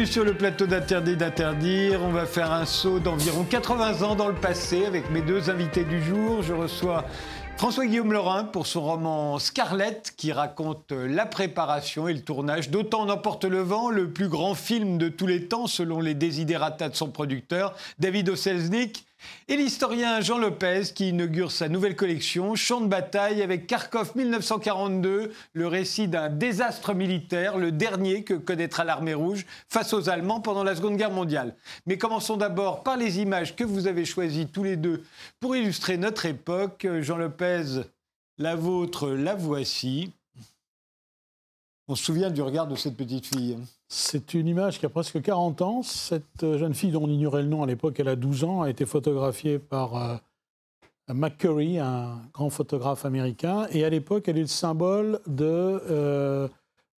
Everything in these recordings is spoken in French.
Bienvenue sur le plateau d'Interdit d'Interdire. On va faire un saut d'environ 80 ans dans le passé avec mes deux invités du jour. Je reçois François-Guillaume Lorrain pour son roman Scarlett qui raconte la préparation et le tournage d'Autant n'emporte le vent, le plus grand film de tous les temps selon les désidératas de son producteur David Oselznik. Et l'historien Jean Lopez qui inaugure sa nouvelle collection Champ de bataille avec Kharkov 1942, le récit d'un désastre militaire, le dernier que connaîtra l'armée rouge face aux Allemands pendant la Seconde Guerre mondiale. Mais commençons d'abord par les images que vous avez choisies tous les deux pour illustrer notre époque. Jean Lopez, la vôtre, la voici. On se souvient du regard de cette petite fille. C'est une image qui a presque 40 ans. Cette jeune fille dont on ignorait le nom à l'époque, elle a 12 ans, a été photographiée par euh, McCurry, un grand photographe américain. Et à l'époque, elle est le symbole euh,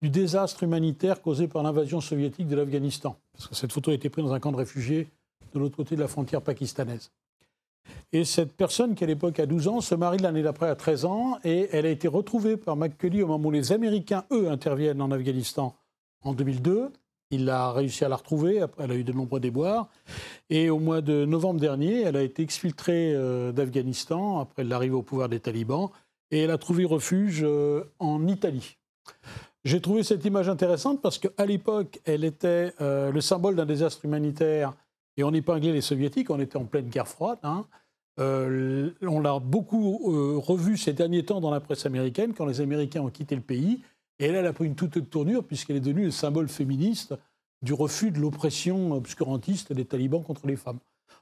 du désastre humanitaire causé par l'invasion soviétique de l'Afghanistan. Parce que cette photo a été prise dans un camp de réfugiés de l'autre côté de la frontière pakistanaise. Et cette personne qui à l'époque a 12 ans se marie l'année d'après à 13 ans et elle a été retrouvée par McCurry au moment où les Américains, eux, interviennent en Afghanistan en 2002. Il a réussi à la retrouver, après elle a eu de nombreux déboires. Et au mois de novembre dernier, elle a été exfiltrée euh, d'Afghanistan après l'arrivée au pouvoir des talibans et elle a trouvé refuge euh, en Italie. J'ai trouvé cette image intéressante parce qu'à l'époque, elle était euh, le symbole d'un désastre humanitaire et on épinglait les soviétiques, on était en pleine guerre froide. Hein. on l'a beaucoup revu ces derniers temps dans la presse américaine quand les Américains ont quitté le pays et elle, elle a pris une toute autre tournure puisqu'elle est devenue le symbole féministe du refus de l'oppression obscurantiste des talibans contre les femmes.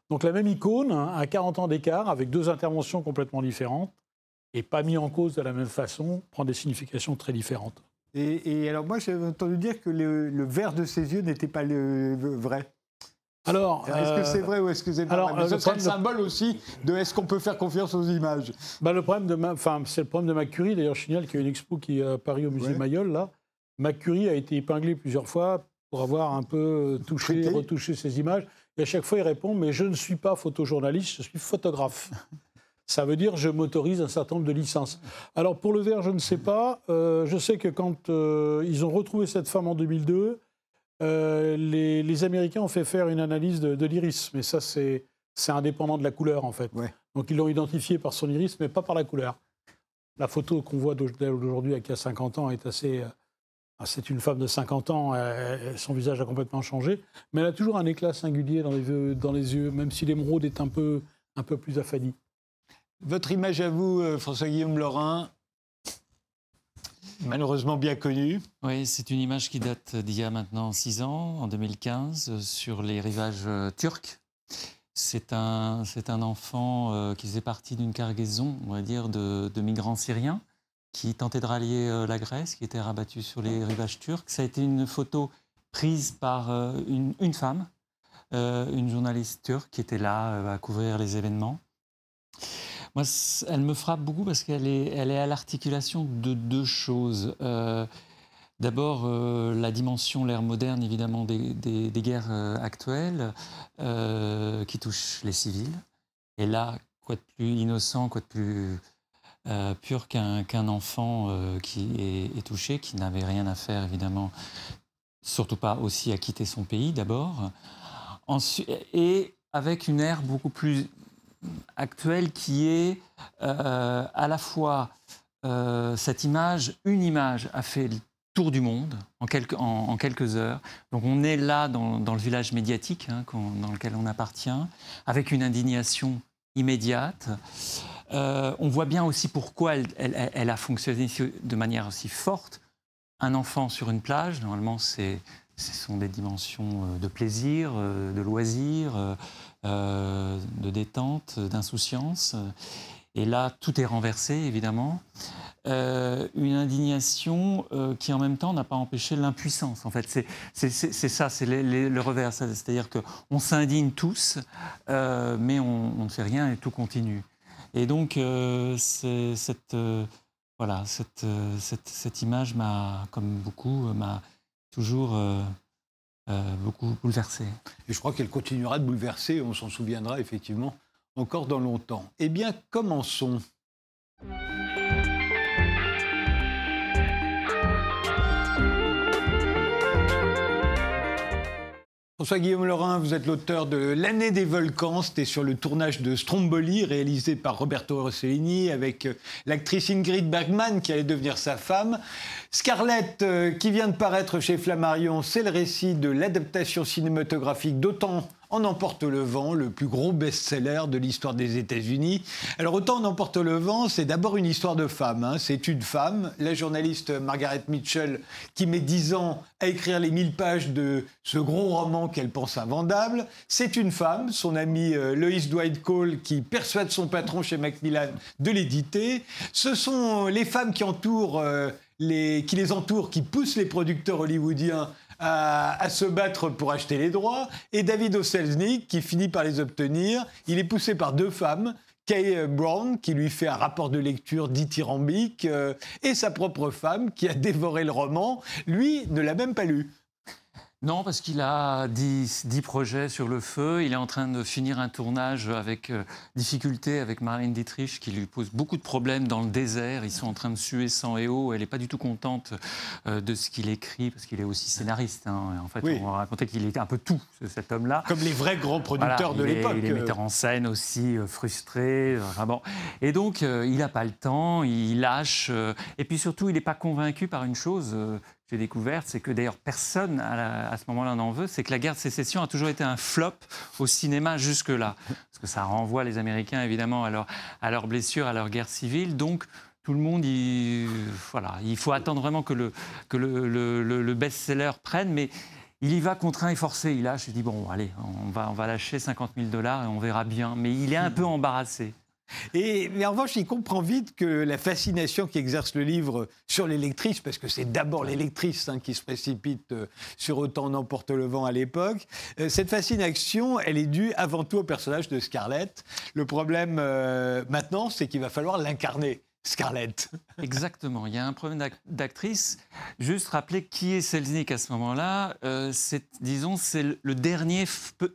Donc la même icône, hein, à 40 ans d'écart, avec deux interventions complètement différentes, et pas mis en cause de la même façon, prend des significations très différentes. Et, alors moi, j'ai entendu dire que le vert de ses yeux n'était pas le vrai. Alors, est-ce que c'est vrai ou est-ce que c'est pas alors, vrai C'est le symbole aussi de est-ce qu'on peut faire confiance aux images bah, le problème de enfin, c'est le problème de Macurie. D'ailleurs, je signale qu'il y a une expo qui est à Paris au musée Mayol là. Macurie a été épinglé plusieurs fois pour avoir un peu touché, retouché ses images. Et à chaque fois, il répond Mais je ne suis pas photojournaliste, je suis photographe. Ça veut dire je m'autorise un certain nombre de licences. Alors pour le verre, je ne sais pas. Euh, je sais que quand euh, ils ont retrouvé cette femme en 2002, euh, les, Américains ont fait faire une analyse de, l'iris, mais ça, c'est indépendant de la couleur, en fait. Donc, ils l'ont identifié par son iris, mais pas par la couleur. La photo qu'on voit d'aujourd'hui, qui a 50 ans, est assez. Euh, c'est une femme de 50 ans, son visage a complètement changé, mais elle a toujours un éclat singulier dans les yeux, dans les yeux même si l'émeraude est un peu, un peu plus affanie. Votre image à vous, euh, François-Guillaume Laurin, malheureusement bien connu. Oui, c'est une image qui date d'il y a maintenant six ans, en 2015, sur les rivages euh, turcs. C'est un, un enfant euh, qui faisait partie d'une cargaison, on va dire, de, migrants syriens qui tentait de rallier euh, la Grèce, qui était rabattu sur les rivages turcs. Ça a été une photo prise par une, femme, une journaliste turque qui était là à couvrir les événements. Moi, elle me frappe beaucoup parce qu'elle est, à l'articulation de deux choses. Euh, d'abord, euh, la dimension, l'ère moderne, évidemment, des, des, guerres euh, actuelles qui touchent les civils. Et là, quoi de plus innocent, quoi de plus pur qu'un enfant qui est, est, touché, qui n'avait rien à faire, évidemment, surtout pas aussi à quitter son pays, d'abord. Et avec une ère beaucoup plus actuelle qui est euh, à la fois euh, cette image, une image a fait le tour du monde en quelques, heures. Donc on est là dans, le village médiatique hein, dans lequel on appartient, avec une indignation immédiate. Euh, on voit bien aussi pourquoi elle, a fonctionné de manière aussi forte. Un enfant sur une plage, normalement, ce sont des dimensions de plaisir, de loisir, de détente, d'insouciance. Et là, tout est renversé, évidemment. Euh, une indignation euh, qui, en même temps, n'a pas empêché l'impuissance. En fait, c'est ça, c'est le revers. C'est-à-dire qu'on s'indigne tous, mais on, ne fait rien et tout continue. Et donc, cette, voilà, cette, cette image m'a, comme beaucoup, m'a toujours euh, beaucoup bouleversée. Et je crois qu'elle continuera de bouleverser, on s'en souviendra effectivement encore dans longtemps. Eh bien, commençons. François-Guillaume Laurin, vous êtes l'auteur de L'année des volcans. C'était sur le tournage de Stromboli, réalisé par Roberto Rossellini, avec euh, l'actrice Ingrid Bergman, qui allait devenir sa femme. Scarlett, euh, qui vient de paraître chez Flammarion, c'est le récit de l'adaptation cinématographique d'Autant en emporte le vent, le plus gros best-seller de l'histoire des États-Unis. Alors autant en emporte le vent, c'est d'abord une histoire de femme. Hein. C'est une femme, la journaliste Margaret Mitchell, qui met dix ans à écrire les mille pages de ce gros roman qu'elle pense invendable. C'est une femme, son amie euh, Lois Dwight Cole, qui persuade son patron chez Macmillan de l'éditer. Ce sont les femmes qui entourent... Euh, qui les entourent, qui poussent les producteurs hollywoodiens à, se battre pour acheter les droits, et David Oselznick qui finit par les obtenir. Il est poussé par deux femmes. Kay Brown, qui lui fait un rapport de lecture dithyrambique, euh, et sa propre femme, qui a dévoré le roman, lui ne l'a même pas lu. Non, parce qu'il a 10, projets sur le feu. Il est en train de finir un tournage avec euh, difficulté avec Marlène Dietrich, qui lui pose beaucoup de problèmes dans le désert. Ils sont en train de suer sang et eau. Elle n'est pas du tout contente euh, de ce qu'il écrit, parce qu'il est aussi scénariste. Hein. En fait, on va raconter qu'il était un peu tout, cet homme-là. Comme les vrais grands producteurs de l'époque. Il est metteur en scène aussi, euh, frustré. bon. Et donc, il n'a pas le temps, il lâche. et puis surtout, il n'est pas convaincu par une chose découverte, c'est que d'ailleurs personne à, ce moment-là n'en veut, c'est que la guerre de sécession a toujours été un flop au cinéma jusque-là. Parce que ça renvoie les Américains évidemment à, leur, à leurs blessures, à leur guerre civile. Donc tout le monde, il, voilà, il faut attendre vraiment que le, best-seller prenne. Mais il y va contraint et forcé. Il lâche, il dit bon, allez, on va lâcher 50 000 dollars et on verra bien. Mais il est un peu embarrassé. Et, mais en revanche, il comprend vite que la fascination qui exerce le livre sur l'électrice, parce que c'est d'abord l'électrice hein, qui se précipite euh, sur Autant n'emporte le vent à l'époque, euh, cette fascination, elle est due avant tout au personnage de Scarlett. Le problème euh, maintenant, c'est qu'il va falloir l'incarner. Scarlett. Exactement. Il y a un problème d'actrice. Juste rappeler qui est Selznick à ce moment-là. Euh, c'est, disons, c'est le dernier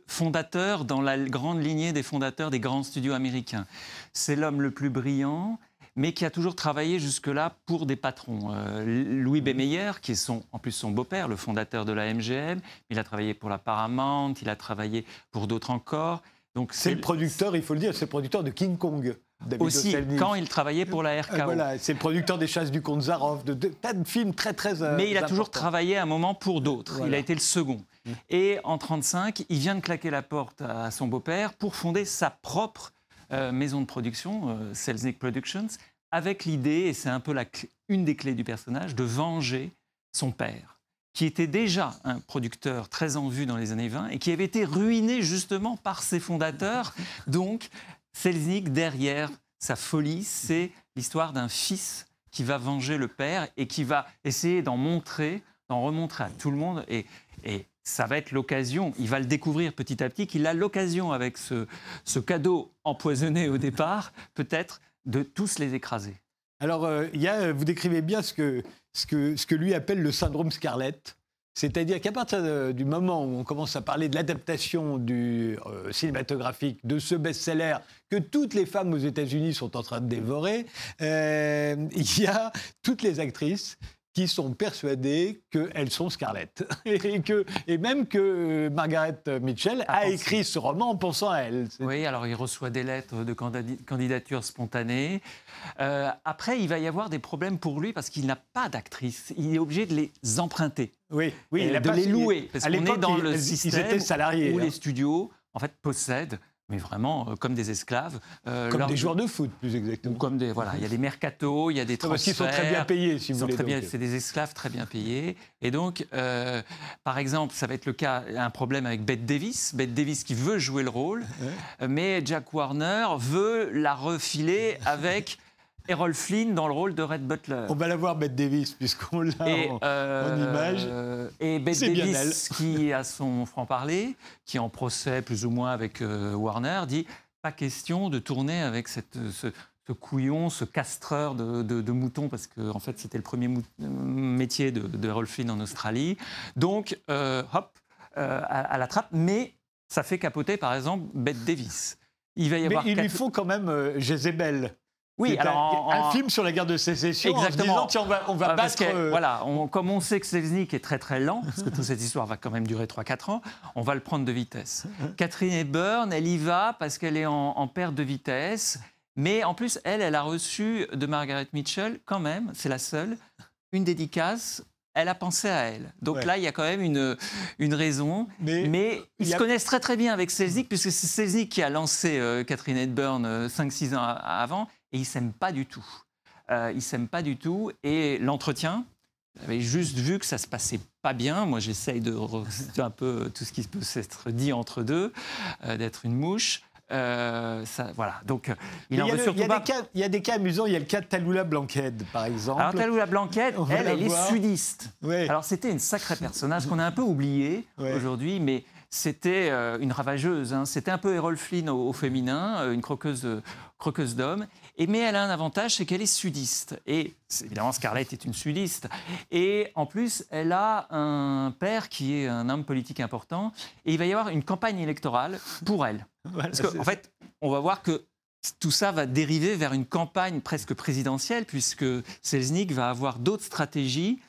fondateur dans la grande lignée des fondateurs des grands studios américains. C'est l'homme le plus brillant, mais qui a toujours travaillé jusque-là pour des patrons. Euh, Louis B. Meyer, qui est son, en plus son beau-père, le fondateur de la MGM, il a travaillé pour la Paramount, il a travaillé pour d'autres encore. Donc c'est le producteur, il faut le dire, c'est le producteur de King Kong. Aussi, quand il travaillait pour la euh, RKO. voilà, c'est le producteur des Chasses du Comte Zarov, de, tas de films très très. Euh, Mais il a toujours travaillé un moment pour d'autres. Il a été le second. Mm. Et en 1935, il vient de claquer la porte à son beau-père pour fonder sa propre euh, maison de production, Selznick Productions, avec l'idée, et c'est un peu la, une des clés du personnage, de venger son père, qui était déjà un producteur très en vue dans les années 20 et qui avait été ruiné justement par ses fondateurs. Donc, Selznick, derrière sa folie, c'est l'histoire d'un fils qui va venger le père et qui va essayer d'en montrer, d'en remontrer à tout le monde. Et, ça va être l'occasion, il va le découvrir petit à petit, qu'il a l'occasion avec ce, cadeau empoisonné au départ, peut-être, de tous les écraser. Alors, euh, vous décrivez bien ce que, ce, que, ce que lui appelle le syndrome Scarlett. C'est-à-dire qu'à partir du moment où on commence à parler de l'adaptation euh, cinématographique de ce best-seller que toutes les femmes aux États-Unis sont en train de dévorer, euh, il y a toutes les actrices qui sont persuadées qu'elles sont Scarlett. et, que, et même que euh, Margaret Mitchell a écrit ce roman en pensant à elle. Oui, alors il reçoit des lettres de candidature spontanée. Euh, après, il va y avoir des problèmes pour lui parce qu'il n'a pas d'actrice. Il est obligé de les emprunter. Oui, oui il de les louer. Parce qu'on est dans le système salariés, où les hein. studios en fait, possèdent mais vraiment euh, comme des esclaves. Euh, comme des joueurs de foot, plus exactement. Comme des, voilà, il y a des mercatos, il y a des transferts. Parce qu'ils sont très bien payés, si vous voulez. Euh. C'est des esclaves très bien payés. Et donc, par exemple, ça va être le cas, un problème avec Bette Davis. Bette Davis qui veut jouer le rôle, mais Jack Warner veut la refiler avec Errol Flynn dans le rôle de Red Butler. On va la voir, Bette Davis, puisqu'on l'a en, euh, image. Et Bette Davis, qui a son franc-parler, qui est en procès plus ou moins avec euh, Warner, dit pas question de tourner avec cette, ce, couillon, ce castreur de, moutons, parce que en fait c'était le premier métier de, de Flynn en Australie. Donc, euh, hop, à, la trappe, mais ça fait capoter par exemple Bette Davis. Il va y avoir. Mais il lui faut quand même Jezebel. Oui, alors un, film sur la guerre de sécession. Exactement. En disant, on va, on va battre. Euh, voilà, comme on sait que Selznick est très très lent, parce que toute cette histoire va quand même durer 3-4 ans, on va le prendre de vitesse. Catherine Hepburn, elle y va parce qu'elle est en, en, perte de vitesse, mais en plus, elle, elle a reçu de Margaret Mitchell, quand même, c'est la seule, une dédicace elle a pensé à elle. Donc là, il y a quand même une, une raison. Mais, ils se connaissent très très bien avec Selznick, puisque c'est Selznick qui a lancé euh, Catherine Hepburn 5-6 euh, ans avant, et ils s'aiment pas du tout. Euh, ils s'aiment pas du tout. Et l'entretien, j'avais juste vu que ça se passait pas bien. Moi, j'essaye de un peu tout ce qui peut s'être dit entre deux, d'être une mouche. Euh, ça, voilà. Donc, il, y a il, y a des cas, amusants. Il y a le cas de Talula Blanquette, par exemple. Alors, Talula Blanquette, elle, elle est sudiste. Alors, c'était une sacrée personnage qu'on a un peu oublié aujourd'hui, mais c'était euh, une ravageuse. Hein. C'était un peu Errol Flynn au, féminin, euh, une croqueuse, croqueuse d'hommes. Et, mais elle a un avantage, c'est qu'elle est sudiste. Et évidemment, Scarlett est une sudiste. Et en plus, elle a un père qui est un homme politique important. Et il va y avoir une campagne électorale pour elle. Parce qu'en en fait, on va voir que tout ça va dériver vers une campagne presque présidentielle, puisque Selznick va avoir d'autres stratégies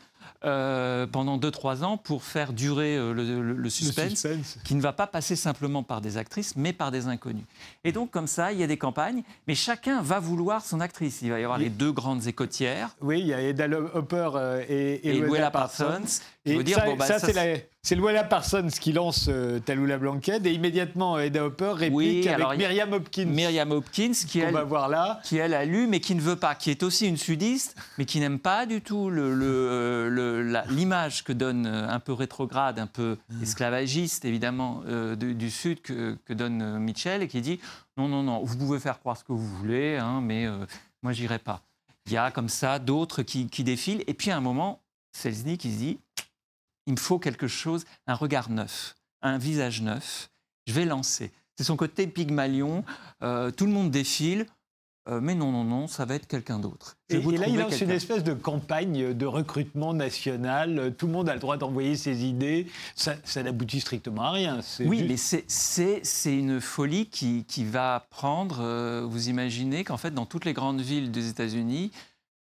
euh, pendant 2-3 ans pour faire durer euh, le, suspense, qui ne va pas passer simplement par des actrices, mais par des inconnus. Et donc, comme ça, il y a des campagnes, mais chacun va vouloir son actrice. Il va y avoir les deux grandes écotières. Oui, il y a Eda Hopper euh, et, et, Parsons. Et dire, ça, bah, ça, c'est la c'est Luella Parsons qui lance euh, Talula Blanquette et immédiatement Eda Hopper réplique avec Myriam Hopkins. Myriam Hopkins qui elle, va voir là. qui elle a lu mais qui ne veut pas, qui est aussi une sudiste mais qui n'aime pas du tout l'image que donne euh, un peu rétrograde, un peu mmh. esclavagiste évidemment euh, du, Sud que, donne Mitchell et qui dit non non non vous pouvez faire croire ce que vous voulez hein, mais moi j'irai pas. Il y a comme ça d'autres qui, qui défilent et puis à un moment Selznick qui se dit il me faut quelque chose, un regard neuf, un visage neuf. Je vais lancer. C'est son côté Pygmalion. Euh, tout le monde défile. Euh, mais non, non, non, ça va être quelqu'un d'autre. Et, là, il lance une espèce de campagne de recrutement national. Tout le monde a le droit d'envoyer ses idées. Ça, n'aboutit strictement à rien. Oui, mais c'est une folie qui, va prendre. Euh, vous imaginez qu'en fait, dans toutes les grandes villes des États-Unis,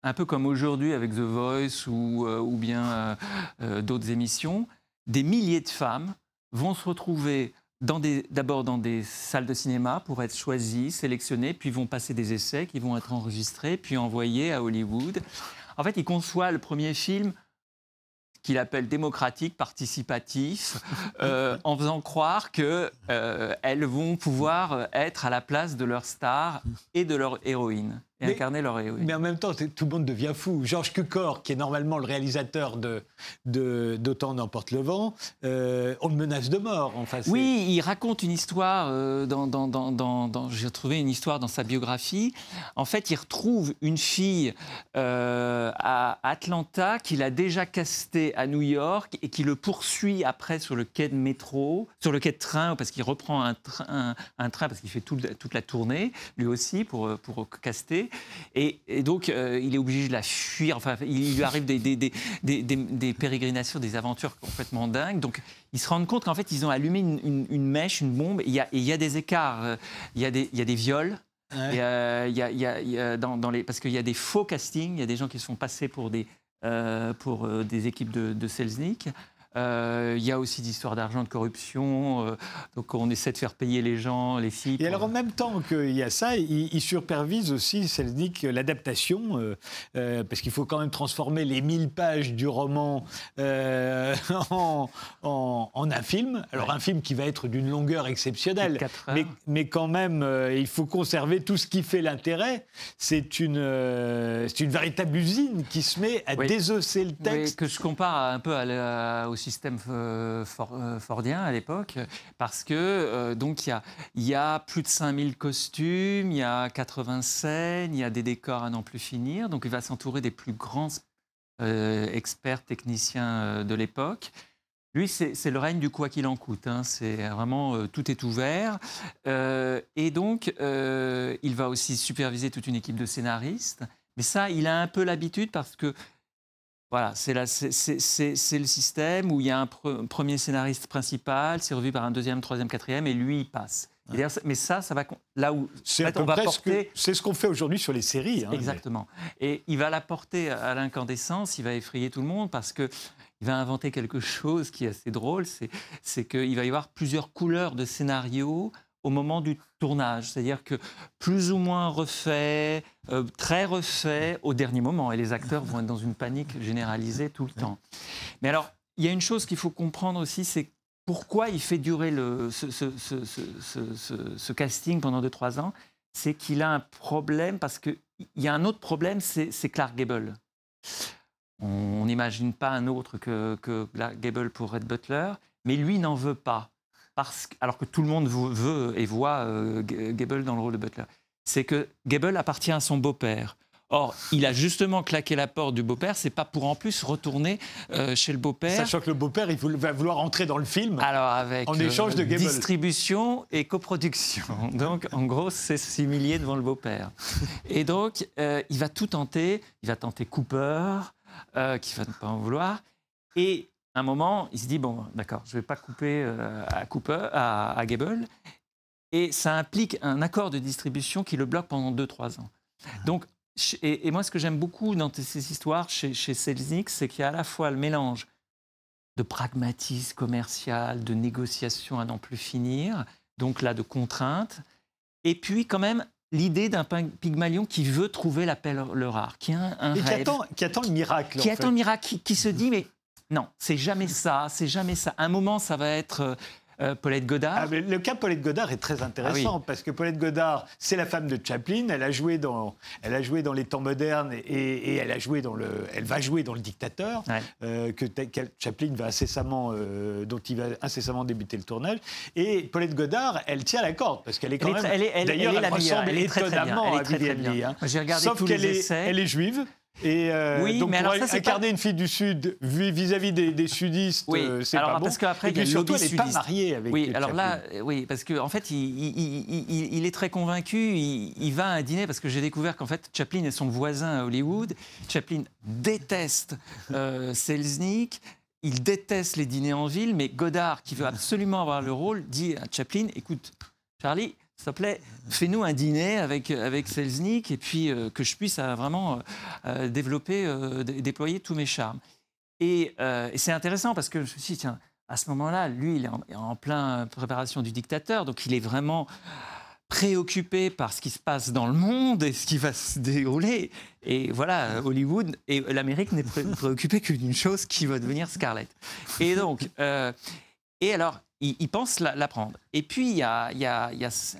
un peu comme aujourd'hui avec The Voice ou, euh, ou bien euh, euh, d'autres émissions, des milliers de femmes vont se retrouver d'abord dans des salles de cinéma pour être choisies, sélectionnées, puis vont passer des essais qui vont être enregistrés, puis envoyés à Hollywood. En fait, il conçoit le premier film qu'il appelle démocratique, participatif, en faisant croire qu'elles vont pouvoir être à la place de leur star et de leur mais, incarner leur Mais en même temps, tout le monde devient fou. Georges Cukor, qui est normalement le réalisateur de d'Autant n'emporte le vent, euh, on le menace de mort. En fait, oui, il raconte une histoire. Euh, dans, dans, dans, J'ai trouvé une histoire dans sa biographie. En fait, il retrouve une fille euh, à Atlanta qu'il a déjà castée à New York et qui le poursuit après sur le quai de métro, sur le quai de train, parce qu'il reprend un, train, un, train parce qu'il fait toute la tournée, lui aussi, pour, pour caster. Et, donc, euh, il est obligé de la fuir. Enfin, il lui arrive des, des, pérégrinations, des aventures complètement dingues. Donc, ils se rendent compte qu'en fait, ils ont allumé une, mèche, une bombe. il, y a, il y a des écarts. Il y a des, il y a des viols. il y a, dans, les, parce qu'il y a des faux castings. Il y a des gens qui se font passer pour des, euh, pour euh, des équipes de, de Selznick. Euh, il y a aussi d'histoires d'argent, de corruption. Euh, donc on essaie de faire payer les gens, les filles. Et alors en même temps qu'il y a ça, il, supervise aussi, Selznick, l'adaptation, euh, parce qu'il faut quand même transformer les 1000 pages du roman en, en, un film. Alors un film qui va être d'une longueur exceptionnelle, mais, mais, quand même, il faut conserver tout ce qui fait l'intérêt. C'est une, c'est une véritable usine qui se met à désosser le texte. que je compare un peu à, au système euh, euh, fordien à l'époque, parce que euh, donc il y a, plus de 5000 costumes, il y a 80 scènes, il y a des décors à n'en plus finir, donc il va s'entourer des plus grands experts techniciens de l'époque. Lui, c'est le règne du quoi qu'il en coûte. Hein. C'est vraiment tout est ouvert. et donc, il va aussi superviser toute une équipe de scénaristes. Mais ça, il a un peu l'habitude parce que voilà, c'est le système où il y a un premier scénariste principal, c'est revu par un deuxième, troisième, quatrième, et lui, il passe. mais ça, ça va là où c'est porter. Ce qu'on fait aujourd'hui sur les séries. Hein, Exactement. Et il va la porter à l'incandescence. Il va effrayer tout le monde parce que il va inventer quelque chose qui est assez drôle. C'est qu'il va y avoir plusieurs couleurs de scénarios au moment du tournage, c'est-à-dire que plus ou moins refait, euh, très refait au dernier moment, et les acteurs vont être dans une panique généralisée tout le temps. Mais alors, il y a une chose qu'il faut comprendre aussi, c'est pourquoi il fait durer ce, casting pendant 2-3 ans, c'est qu'il a un problème, parce qu'il y a un autre problème, c'est Clark Gable. On n'imagine pas un autre que, que Clark Gable pour Red Butler, mais lui n'en veut pas parce, alors que tout le monde veut et voit euh, Gable dans le rôle de Butler, c'est que Gable appartient à son beau-père. Or, il a justement claqué la porte du beau-père, c'est pas pour en plus retourner euh, chez le beau-père. Sachant que le beau-père, il va vouloir entrer dans le film. Alors avec en échange de euh, distribution et coproduction. Donc, en gros, c'est s'humilier devant le beau-père. Et donc, il va tout tenter. Il va tenter Cooper, qui va ne pas en vouloir. Et un moment, il se dit bon, d'accord, je ne vais pas couper euh, à Cooper, à, Gable, et ça implique un accord de distribution qui le bloque pendant 2-3 ans. Donc, et, moi, ce que j'aime beaucoup dans ces histoires chez, chez Selznick, c'est qu'il y a à la fois le mélange de pragmatisme commercial, de négociation à n'en plus finir, donc là, de contraintes, et puis quand même l'idée d'un Pygmalion qui veut trouver l'appel le rare, qui a un, et Qui attend, qui attend le miracle. Qui attend le miracle, qui, se dit, mais non, c'est jamais ça, c'est jamais ça. Un moment, ça va être euh, euh, Paulette Godard. Ah, le cas Paulette Godard est très intéressant ah parce que Paulette Godard, c'est la femme de Chaplin. Elle a joué dans, elle a joué dans les temps modernes et, elle a joué dans le, elle va jouer dans le Dictateur euh, que Chaplin va incessamment, euh, dont il va incessamment débuter le tournage. Et Paulette Godard, elle tient la corde parce qu'elle est quand même. D'ailleurs, elle, ressemble étonnamment à Vivienne Lee. Hein. J'ai regardé Sauf qu'elle est, elle est juive. Et euh, oui, donc mais alors ça, incarner une fille du Sud vis-à-vis des, sudistes, oui. Euh, c'est pas bon. Parce qu'après, surtout, elle n'est pas mariée avec. Oui, alors là, oui, parce qu'en en fait, il, est très convaincu. Il, va à un dîner parce que j'ai découvert qu'en fait, Chaplin est son voisin à Hollywood. Chaplin déteste euh, Selznick. Il déteste les dîners en ville, mais Godard, qui veut absolument avoir le rôle, dit à Chaplin "Écoute, Charlie, s'il te plaît, fais-nous un dîner avec, avec Selznick et puis euh, que je puisse euh, vraiment euh, développer, déployer tous mes charmes. Et, c'est intéressant parce que je me suis dit, tiens, à ce moment-là, lui, il est en, en plein préparation du dictateur, donc il est vraiment préoccupé par ce qui se passe dans le monde et ce qui va se dérouler. Et voilà, Hollywood et l'Amérique n'est préoccupée que d'une chose qui va devenir Scarlett. Et donc, et alors, il, pense la, prendre. Et puis, il y a,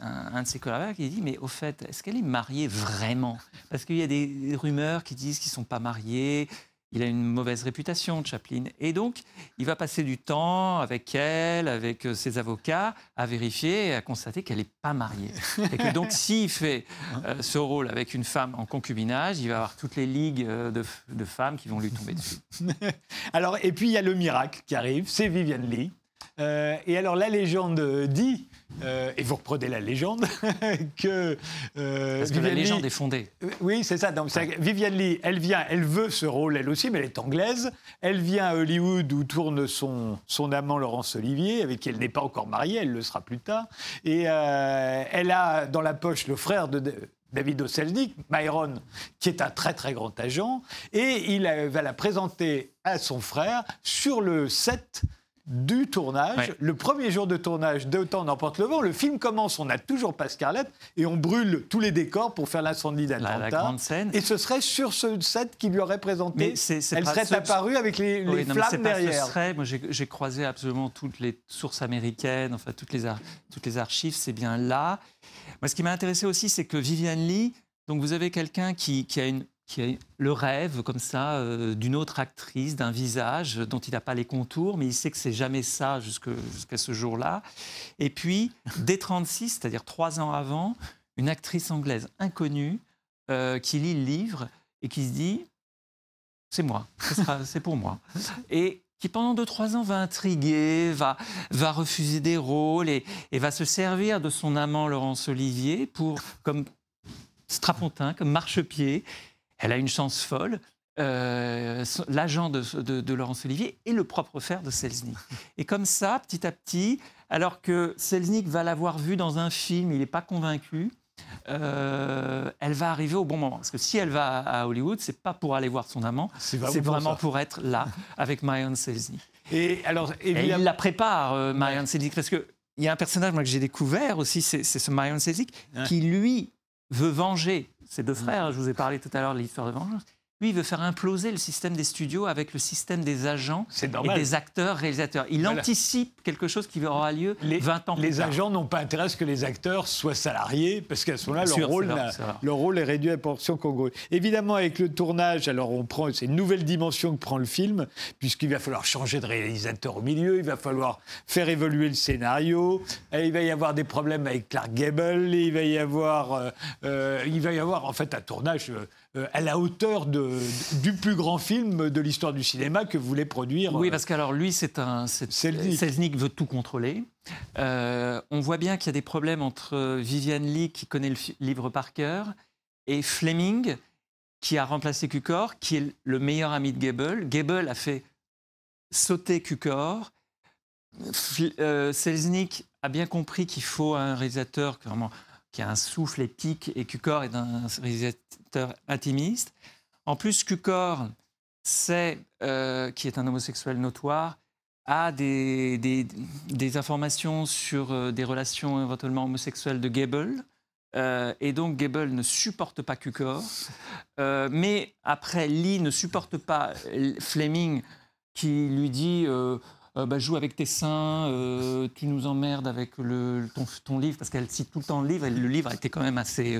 un, de ses collaborateurs qui dit, mais au fait, est-ce qu'elle est mariée vraiment? Parce qu'il y a des rumeurs qui disent qu'ils ne sont pas mariés. Il a une mauvaise réputation, Chaplin. Et donc, il va passer du temps avec elle, avec euh, ses avocats, à vérifier et à constater qu'elle n'est pas mariée. Et que donc, s'il fait euh, ce rôle avec une femme en concubinage, il va avoir toutes les ligues euh, de, de femmes qui vont lui tomber dessus. Alors, et puis, il y a le miracle qui arrive, c'est Viviane Lee. Euh, et alors la légende dit, euh, et vous reprenez la légende, que... Euh, Parce que la légende est fondée. Oui, c'est ça. Donc, Viviane Lee, elle vient, elle veut ce rôle elle aussi, mais elle est anglaise. Elle vient à Hollywood où tourne son, son amant Laurence Olivier, avec qui elle n'est pas encore mariée, elle le sera plus tard. Et elle a dans la poche le frère de... David Oselnik, Myron, qui est un très très grand agent, et il va la présenter à son frère sur le set du tournage. Le premier jour de tournage d'Autant n'emporte le vent, le film commence, on n'a toujours pas Scarlett et on brûle tous les décors pour faire l'incendie d'Atlanta. La, grande scène. Et ce serait sur ce set qui lui aurait présenté. Elle serait apparue avec les, flammes derrière. Moi, j'ai croisé absolument toutes les sources américaines, enfin toutes les, toutes les archives, c'est bien là. Moi, ce qui m'a intéressé aussi, c'est que Viviane Lee, donc vous avez quelqu'un qui, qui a une qui a le rêve comme ça euh, d'une autre actrice, d'un visage dont il n'a pas les contours, mais il sait que c'est jamais ça jusqu'à ce jour-là. Et puis, dès 36, c'est-à-dire trois ans avant, une actrice anglaise inconnue euh, qui lit le livre et qui se dit c'est moi, c'est pour moi. Et qui pendant deux, trois ans va intriguer, va, va refuser des rôles et, et va se servir de son amant Laurence Olivier pour, comme strapontin, comme marchepied, elle a une chance folle. Euh, l'agent de, Laurence Olivier et le propre frère de Selznick. Et comme ça, petit à petit, alors que Selznick va l'avoir vue dans un film, il n'est pas convaincu. Euh, elle va arriver au bon moment. Parce que si elle va à Hollywood, c'est pas pour aller voir son amant, c'est vraiment pour être là avec Marion Selznick. Et alors, évidemment... il la prépare, euh, Marion Selznick, parce que il y a un personnage moi, que j'ai découvert aussi, c'est ce Marion Selznick, qui lui veut venger ses deux frères. Je vous ai parlé tout à l'heure de l'histoire de vengeance. Lui, il veut faire imploser le système des studios avec le système des agents et des acteurs, réalisateurs. Il anticipe quelque chose qui aura lieu les, 20 ans plus les tard. Les agents n'ont pas intérêt à ce que les acteurs soient salariés, parce qu'à ce moment-là, leur, rôle, leur rôle est réduit à portion congrue. Évidemment, avec le tournage, alors on prend, c'est une nouvelle dimension que prend le film, puisqu'il va falloir changer de réalisateur au milieu, il va falloir faire évoluer le scénario, il va y avoir des problèmes avec Clark Gable, il va y avoir, euh, euh, il va y avoir en fait un tournage... Euh, euh, à la hauteur de, du plus grand film de l'histoire du cinéma que voulait produire. Oui, euh, parce qu'alors lui, c'est un. Selznick. veut tout contrôler. Euh, on voit bien qu'il y a des problèmes entre Viviane Lee, qui connaît le livre par cœur, et Fleming, qui a remplacé Cukor, qui est le meilleur ami de Gable. Gable a fait sauter Cukor. Selznick a bien compris qu'il faut un réalisateur vraiment qui a un souffle épique, et Cukor est un réalisateur intimiste. En plus, Cukor, c'est, euh, qui est un homosexuel notoire, a des, informations sur euh, des relations éventuellement homosexuelles de Gable. Euh, et donc Gable ne supporte pas Cukor. mais après, Lee ne supporte pas Fleming qui lui dit euh, bah, joue avec tes seins, euh, tu nous emmerdes avec le, ton, livre, parce qu'elle cite tout le temps le livre, et le livre a été quand même assez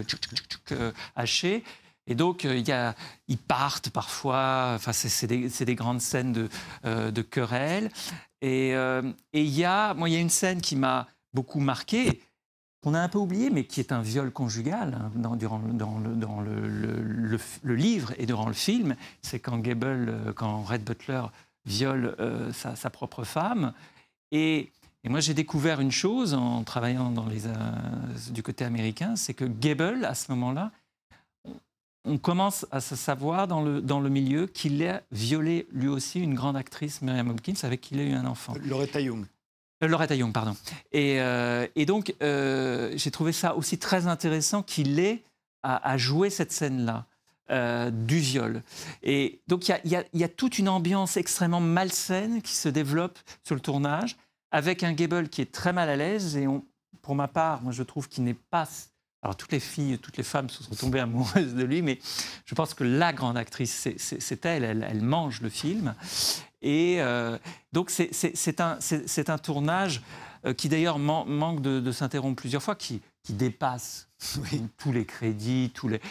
euh, haché. Et donc, il y a, ils partent parfois, enfin, c'est des, des, grandes scènes de, de querelles. Et il y, a, moi, y a une scène qui m'a beaucoup marqué, qu'on a un peu oublié, mais qui est un viol conjugal hein, dans, durant, dans, le, dans le, le, le, livre et durant le film. C'est quand Gable, quand Red Butler viole euh, sa, propre femme. Et, moi, j'ai découvert une chose en travaillant dans les, euh, du côté américain, c'est que Gable, à ce moment-là, on commence à se savoir dans le, dans le milieu qu'il a violé lui aussi une grande actrice, Miriam Hopkins, avec qui il a eu un enfant. Loretta Young. Euh, Loretta Young, pardon. Et, et donc, j'ai trouvé ça aussi très intéressant qu'il ait à jouer cette scène-là. Euh, du viol. Et donc il y, a toute une ambiance extrêmement malsaine qui se développe sur le tournage, avec un Gable qui est très mal à l'aise. Et pour ma part, moi je trouve qu'il n'est pas... Alors toutes les filles, toutes les femmes se sont tombées amoureuses de lui, mais je pense que la grande actrice, c'est elle, elle, mange le film. Et euh, donc c'est un, un, tournage euh, qui d'ailleurs manque de, s'interrompre plusieurs fois, qui, qui dépasse tous les crédits, tous les,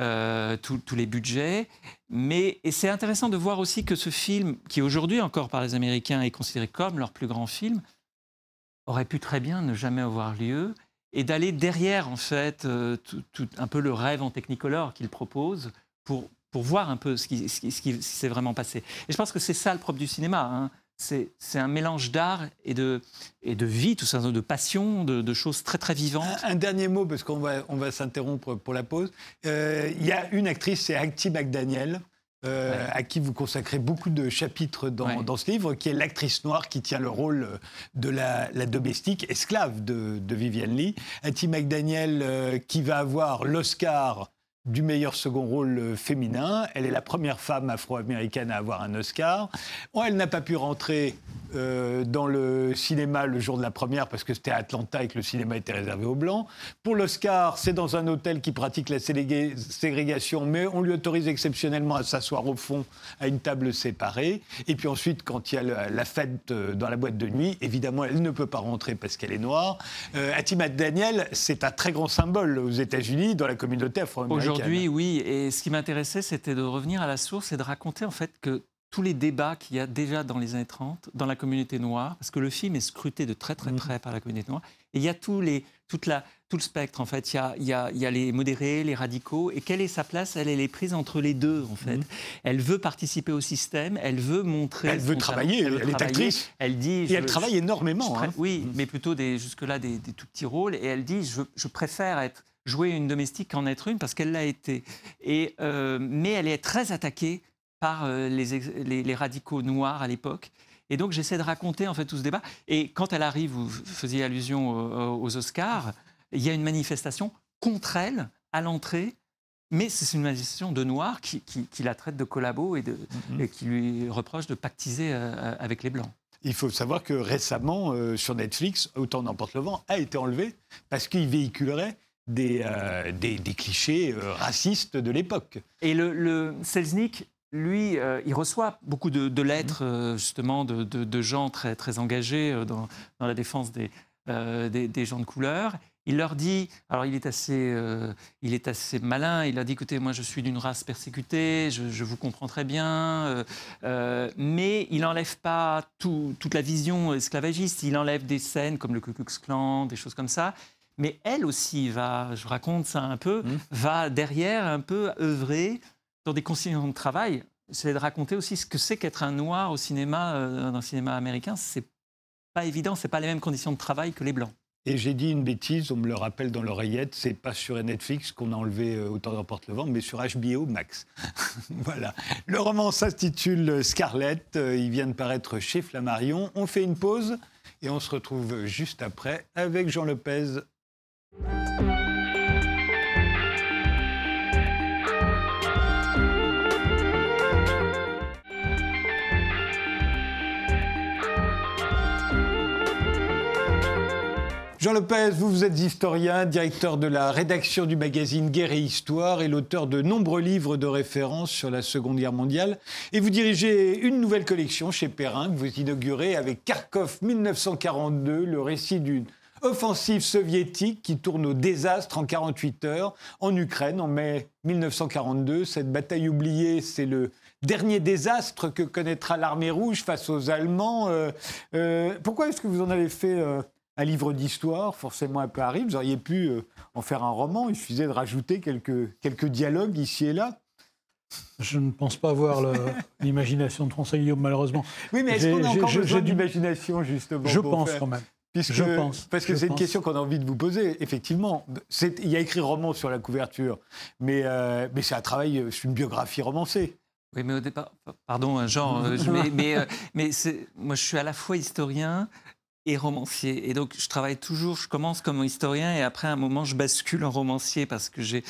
euh, tous, les budgets. Mais c'est intéressant de voir aussi que ce film, qui aujourd'hui encore par les Américains est considéré comme leur plus grand film, aurait pu très bien ne jamais avoir lieu et d'aller derrière en fait euh, tout, un peu le rêve en technicolor qu'il propose pour, pour voir un peu ce qui, ce qui, s'est vraiment passé. Et je pense que c'est ça le propre du cinéma. Hein c'est un mélange d'art et de, et de vie, tout ça, de passion, de, choses très très vivantes. Un, dernier mot, parce qu'on va, on va s'interrompre pour la pause. Euh, il y a une actrice, c'est Acti McDaniel. Euh, à qui vous consacrez beaucoup de chapitres dans, dans ce livre, qui est l'actrice noire qui tient le rôle de la, la domestique esclave de, de Vivienne Lee. Hattie McDaniel, euh, qui va avoir l'Oscar du meilleur second rôle euh, féminin. Elle est la première femme afro-américaine à avoir un Oscar. elle n'a pas pu rentrer euh, dans le cinéma le jour de la première parce que c'était à Atlanta et que le cinéma était réservé aux Blancs. Pour l'Oscar, c'est dans un hôtel qui pratique la ségrégation, mais on lui autorise exceptionnellement à s'asseoir au fond à une table séparée. Et puis ensuite, quand il y a la fête euh, dans la boîte de nuit, évidemment, elle ne peut pas rentrer parce qu'elle est noire. Euh, Daniel, c'est un très grand symbole aux États-Unis, dans la communauté afro-américaine. Aujourd'hui, oui. Et ce qui m'intéressait, c'était de revenir à la source et de raconter en fait que tous les débats qu'il y a déjà dans les années 30 dans la communauté noire, parce que le film est scruté de très très mm. près par la communauté noire, et il y a tous les, toute la, tout le spectre en fait. Il y, a, il, y a, il y a, les modérés, les radicaux, et quelle est sa place? Elle, elle est prise entre les deux en fait. Mm. Elle veut participer au système, elle veut montrer. Elle veut travailler, elle, est actrice. Elle dit. Et elle travaille énormément. Hein. Oui, mm. mais plutôt jusque-là des, des, tout petits rôles, et elle dit je, je préfère être jouer une domestique qu'en être une parce qu'elle l'a été. Et, euh, mais elle est très attaquée par euh, les, les, radicaux noirs à l'époque. Et donc j'essaie de raconter en fait tout ce débat. Et quand elle arrive, vous faisiez allusion aux, Oscars, il y a une manifestation contre elle à l'entrée mais c'est une manifestation de noirs qui, la traite de collabo et, de, mm-hmm. et, qui lui reproche de pactiser avec les Blancs. Il faut savoir que récemment, euh, sur Netflix, Autant n'emporte le vent a été enlevé parce qu'il véhiculerait des, euh, des, clichés euh, racistes de l'époque. Et le, le Selznick, lui, il reçoit beaucoup de, lettres, mhm. justement, de, de, gens très, très engagés dans, dans la défense des, des, des, gens de couleur. Il leur dit, alors il est assez, euh, il est assez malin, il a dit, écoutez, moi je suis d'une race persécutée, je, vous comprends très bien, euh, euh, mais il n'enlève pas toute la vision esclavagiste, il enlève des scènes comme le Ku Klux Klan, des choses comme ça, mais elle aussi va, je raconte ça un peu, mmh. va derrière un peu œuvrer dans des conditions de travail. C'est de raconter aussi ce que c'est qu'être un noir au cinéma, dans le cinéma américain. C'est pas évident, c'est pas les mêmes conditions de travail que les blancs. Et j'ai dit une bêtise, on me le rappelle dans l'oreillette, c'est pas sur Netflix qu'on a enlevé euh, Autant d'emporte le vent, mais sur HBO Max. voilà. Le roman s'intitule Scarlett, euh, il vient de paraître chez Flammarion. On fait une pause et on se retrouve juste après avec Jean Lopez. Jean Lopez, vous, êtes historien, directeur de la rédaction du magazine Guerre et Histoire et l'auteur de nombreux livres de référence sur la Seconde Guerre mondiale. Et vous dirigez une nouvelle collection chez Perrin que vous inaugurez avec Kharkov 1942, le récit d'une offensive soviétique qui tourne au désastre en 48 heures en Ukraine en mai 1942. Cette bataille oubliée, c'est le dernier désastre que connaîtra l'armée rouge face aux Allemands. Euh, euh, pourquoi est-ce que vous en avez fait euh, un livre d'histoire, forcément un peu aride. Vous auriez pu en faire un roman. Il suffisait de rajouter quelques, quelques dialogues ici et là. Je ne pense pas avoir l'imagination de François Guillaume, malheureusement. Oui, mais est-ce qu'on a encore besoin d'imagination, justement Je pense quand même. Je pense. Parce que c'est une question qu'on a envie de vous poser. Effectivement, il y a écrit roman sur la couverture, mais, euh, mais c'est un travail, c'est une biographie romancée. Oui, mais au départ, pardon, Jean, euh, mais, mais, mais moi je suis à la fois historien, et romancier. Et donc, je travaille toujours, je commence comme historien et après, un moment, je bascule en romancier parce que j'ai euh,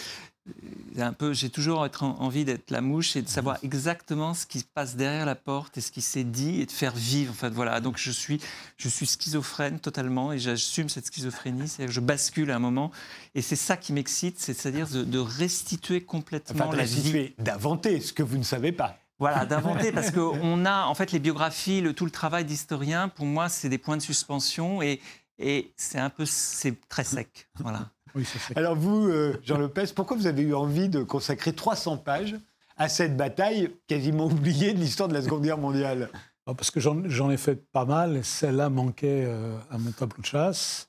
un peu, j'ai toujours envie d'être la mouche et de savoir mhm. exactement ce qui se passe derrière la porte et ce qui s'est dit et de faire vivre. En fait, voilà. Donc, je suis, je suis schizophrène totalement et j'assume cette schizophrénie. C'est-à-dire que je bascule à un moment et c'est ça qui m'excite, c'est-à-dire de, restituer complètement la vie. D'inventer ce que vous ne savez pas. Voilà, d'inventer, parce qu'on a, en fait, les biographies, le, tout le travail d'historien, pour moi, c'est des points de suspension et, et c'est un peu, c'est très sec. Voilà. Oui. Alors vous, euh, Jean Lopez, pourquoi vous avez eu envie de consacrer 300 pages à cette bataille quasiment oubliée de l'histoire de la Seconde Guerre mondiale? Ah, Parce que j'en ai fait pas mal, et celle-là manquait euh, à mon tableau de chasse.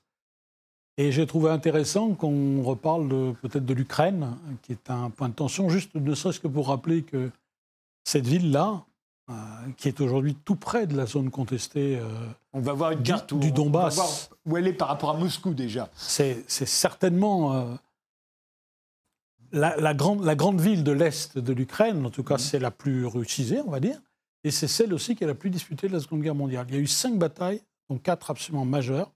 Et j'ai trouvé intéressant qu'on reparle peut-être de l'Ukraine, qui est un point de tension, juste ne serait-ce que pour rappeler que cette ville-là, euh, qui est aujourd'hui tout près de la zone contestée euh, on va voir une carte du, Donbass. où elle est par rapport à Moscou déjà. C'est certainement euh, la, grande, la, grande, ville de l'Est de l'Ukraine, en tout cas mhm. c'est la plus russisée, on va dire, et c'est celle aussi qui est la plus disputée de la Seconde Guerre mondiale. Il y a eu cinq batailles, dont quatre absolument majeures,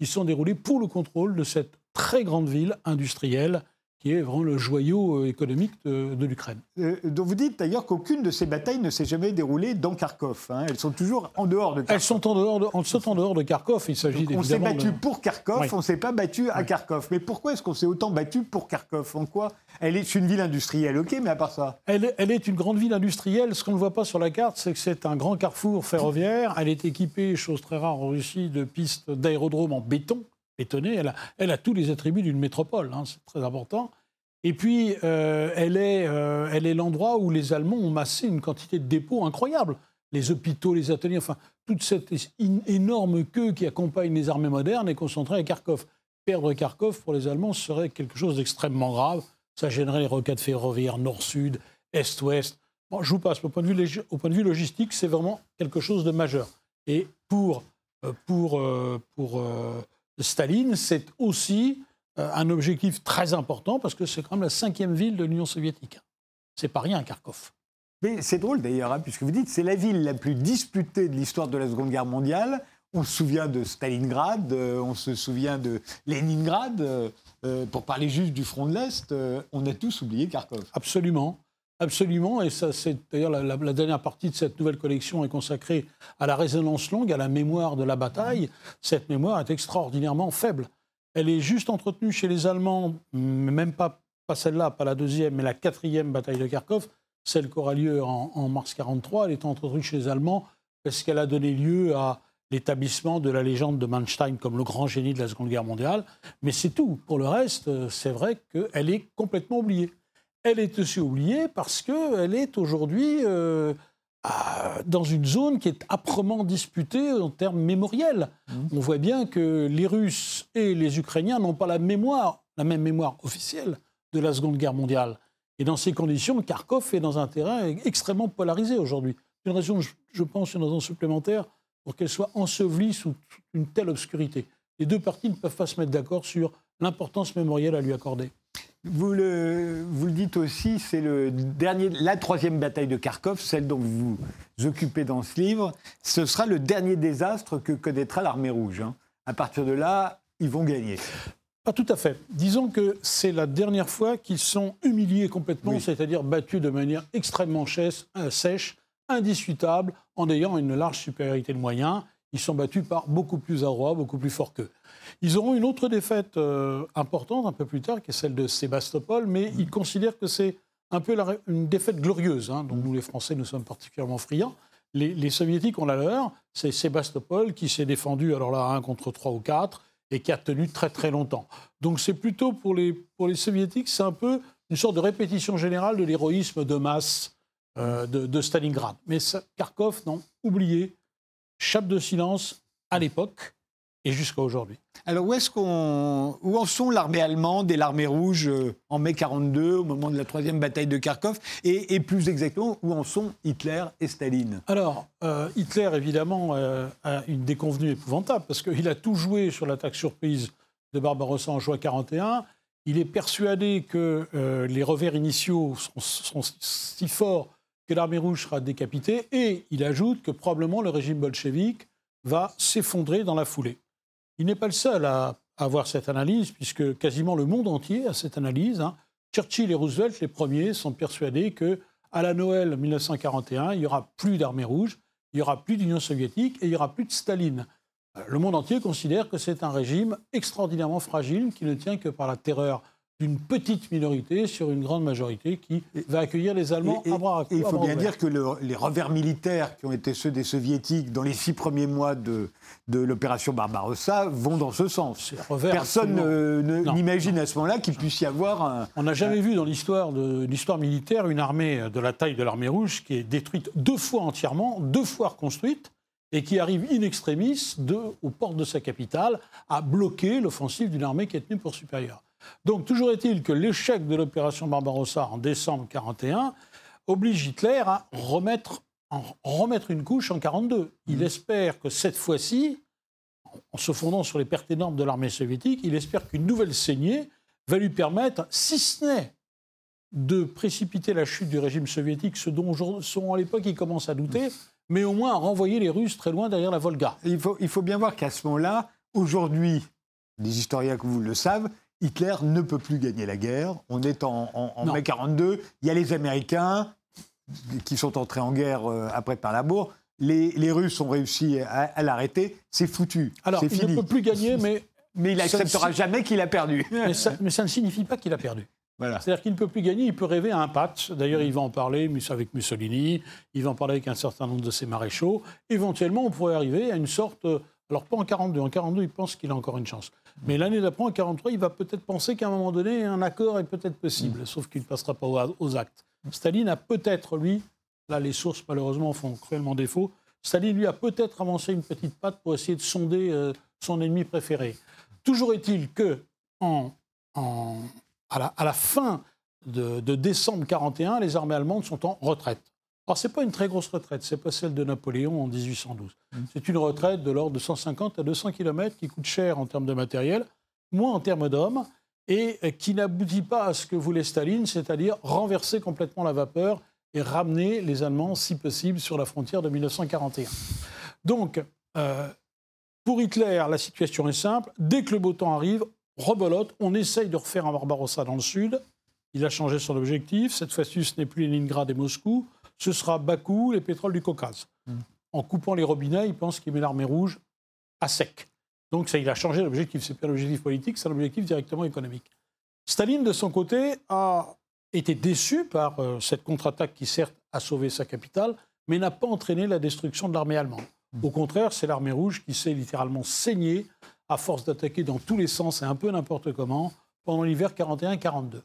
qui sont déroulées pour le contrôle de cette très grande ville industrielle qui est vraiment le joyau euh, économique de, l'Ukraine. Euh, vous dites d'ailleurs qu'aucune de ces batailles ne s'est jamais déroulée dans Kharkov. Hein. Elles sont toujours en dehors de Kharkov. Elles sont en dehors de, en dehors de Kharkov. Il s'agit On s'est battu pour Kharkov, on ne s'est pas battu à Kharkov. Mais pourquoi est-ce qu'on s'est autant battu pour Kharkov? En quoi? Elle est une ville industrielle, ok, mais à part ça elle, elle est une grande ville industrielle. Ce qu'on ne voit pas sur la carte, c'est que c'est un grand carrefour ferroviaire. Elle est équipée, chose très rare en Russie, de pistes d'aérodromes en béton bétonné. Elle a, tous les attributs d'une métropole, hein, c'est très important. Et puis, euh, elle est, euh, elle est l'endroit où les Allemands ont massé une quantité de dépôts incroyable. Les hôpitaux, les ateliers, enfin, toute cette énorme queue qui accompagne les armées modernes est concentrée à Kharkov. Perdre Kharkov pour les Allemands serait quelque chose d'extrêmement grave. Ça gênerait les rocades ferroviaires nord-sud, est-ouest. Bon, je vous passe. Au point de vue, au point de vue logistique, c'est vraiment quelque chose de majeur. Et pour, euh, pour, pour Staline, c'est aussi euh, un objectif très important parce que c'est quand même la cinquième ville de l'Union soviétique. C'est pas rien, Kharkov. Mais c'est drôle d'ailleurs, hein, puisque vous dites c'est la ville la plus disputée de l'histoire de la Seconde Guerre mondiale. On se souvient de Stalingrad, euh, on se souvient de Leningrad. Euh, pour parler juste du front de l'Est, on a tous oublié Kharkov. Absolument. Absolument, et ça, c'est d'ailleurs la, dernière partie de cette nouvelle collection est consacrée à la résonance longue, à la mémoire de la bataille. Cette mémoire est extraordinairement faible. Elle est juste entretenue chez les Allemands, même pas, pas celle-là, pas la deuxième, mais la quatrième bataille de Kharkov, celle qui aura lieu en, en mars 43. Elle est entretenue chez les Allemands parce qu'elle a donné lieu à l'établissement de la légende de Manstein comme le grand génie de la Seconde Guerre mondiale. Mais c'est tout. Pour le reste, c'est vrai qu'elle est complètement oubliée elle est aussi oubliée parce qu'elle est aujourd'hui euh, dans une zone qui est âprement disputée en termes mémoriels. Mmh. On voit bien que les Russes et les Ukrainiens n'ont pas la mémoire, la même mémoire officielle de la Seconde Guerre mondiale. Et dans ces conditions, Kharkov est dans un terrain extrêmement polarisé aujourd'hui. Une raison, je pense, une raison supplémentaire pour qu'elle soit ensevelie sous une telle obscurité. Les deux parties ne peuvent pas se mettre d'accord sur l'importance mémorielle à lui accorder. Vous le, vous le dites aussi, c'est le dernier, la troisième bataille de Kharkov, celle dont vous vous occupez dans ce livre. Ce sera le dernier désastre que connaîtra l'armée rouge. Hein. À partir de là, ils vont gagner. Pas tout à fait. Disons que c'est la dernière fois qu'ils sont humiliés complètement, c'est-à-dire battus de manière extrêmement euh, sèche, indiscutable, en ayant une large supériorité de moyens. Ils sont battus par beaucoup plus adroits, beaucoup plus forts qu'eux. Ils auront une autre défaite euh, importante un peu plus tard, qui est celle de Sébastopol, mais ils considèrent que c'est un peu une défaite glorieuse, hein, nous les Français nous sommes particulièrement friands. Les, Soviétiques ont la leur, c'est Sébastopol qui s'est défendu, alors là, un contre trois ou quatre, et qui a tenu très très longtemps. Donc c'est plutôt pour les, pour les Soviétiques, c'est un peu une sorte de répétition générale de l'héroïsme de masse euh, de, de, Stalingrad. Mais Kharkov, non, oublié, chape de silence à l'époque et jusqu'à aujourd'hui. Alors où est-ce qu'on, où en sont l'armée allemande et l'armée rouge euh, en mai 42, au moment de la troisième bataille de Kharkov, et, plus exactement où en sont Hitler et Staline? Alors euh, Hitler évidemment euh, a une déconvenue épouvantable parce qu'il a tout joué sur l'attaque surprise de Barbarossa en juin 41. Il est persuadé que les revers initiaux sont, sont si forts que l'armée rouge sera décapitée, et il ajoute que probablement le régime bolchevique va s'effondrer dans la foulée. Il n'est pas le seul à avoir cette analyse, puisque quasiment le monde entier a cette analyse. Hein. Churchill et Roosevelt, les premiers, sont persuadés que à la Noël 1941, il n'y aura plus d'armée rouge, il n'y aura plus d'Union soviétique et il n'y aura plus de Staline. Le monde entier considère que c'est un régime extraordinairement fragile qui ne tient que par la terreur d'une petite minorité sur une grande majorité qui va accueillir les Allemands à bras Il faut bien dire que les revers militaires qui ont été ceux des soviétiques dans les six premiers mois de, de l'opération Barbarossa vont dans ce sens. Personne n'imagine à ce moment-là qu'il puisse y avoir un... On n'a jamais vu dans l'histoire l'histoire militaire une armée de la taille de l'armée rouge qui est détruite deux fois entièrement, deux fois reconstruite, et qui arrive in extremis de, aux portes de sa capitale à bloquer l'offensive d'une armée qui est tenue pour supérieure. Donc toujours est-il que l'échec de l'opération Barbarossa en décembre 1941 oblige Hitler à remettre, remettre une couche en 1942. Il mmh. espère que cette fois-ci, en se fondant sur les pertes énormes de l'armée soviétique, il espère qu'une nouvelle saignée va lui permettre, si ce n'est de précipiter la chute du régime soviétique, ce dont à l'époque il commence à douter, mais au moins à renvoyer les Russes très loin derrière la Volga. Il faut, il faut bien voir qu'à ce moment-là, aujourd'hui, les historiens que vous le savent, Hitler ne peut plus gagner la guerre. On est en, mai 42. Il y a les Américains qui sont entrés en guerre euh, après Pearl Harbor. Les, les, Russes ont réussi à, l'arrêter. C'est foutu. Alors, il ne peut plus gagner, mais. Mais il n'acceptera jamais qu'il a perdu. Mais ça, ne signifie pas qu'il a perdu. Voilà. C'est-à-dire qu'il ne peut plus gagner, il peut rêver à un pacte. D'ailleurs, il va en parler avec Mussolini, il va en parler avec un certain nombre de ses maréchaux. Éventuellement, on pourrait arriver à une sorte. Alors, pas en 42. En 42, il pense qu'il a encore une chance. Mais l'année d'après, en 1943, il va peut-être penser qu'à un moment donné, un accord est peut-être possible, mm. sauf qu'il ne passera pas aux actes. Staline a peut-être, lui, là les sources malheureusement font cruellement défaut, Staline lui a peut-être avancé une petite patte pour essayer de sonder euh, son ennemi préféré. Toujours est-il que en, à, la, fin de, de décembre 1941, les armées allemandes sont en retraite. Alors, ce n'est pas une très grosse retraite, ce n'est pas celle de Napoléon en 1812. Mmh. C'est une retraite de l'ordre de 150 à 200 km qui coûte cher en termes de matériel, moins en termes d'hommes, et qui n'aboutit pas à ce que voulait Staline, c'est-à-dire renverser complètement la vapeur et ramener les Allemands, si possible, sur la frontière de 1941. Donc, euh, pour Hitler, la situation est simple. Dès que le beau temps arrive, rebelote, on essaye de refaire un Barbarossa dans le sud. Il a changé son objectif. Cette fois-ci, ce n'est plus Leningrad et Moscou. Ce sera Bakou, les pétroles du Caucase. Hmm. En coupant les robinets, il pense qu'il met l'armée rouge à sec. Donc ça, il a changé l'objectif. Ce n'est pas l'objectif politique, c'est l'objectif directement économique. Staline, de son côté, a été déçu par euh, cette contre-attaque qui, certes, a sauvé sa capitale, mais n'a pas entraîné la destruction de l'armée allemande. Au contraire, c'est l'armée rouge qui s'est littéralement saignée à force d'attaquer dans tous les sens et un peu n'importe comment pendant l'hiver 41-42.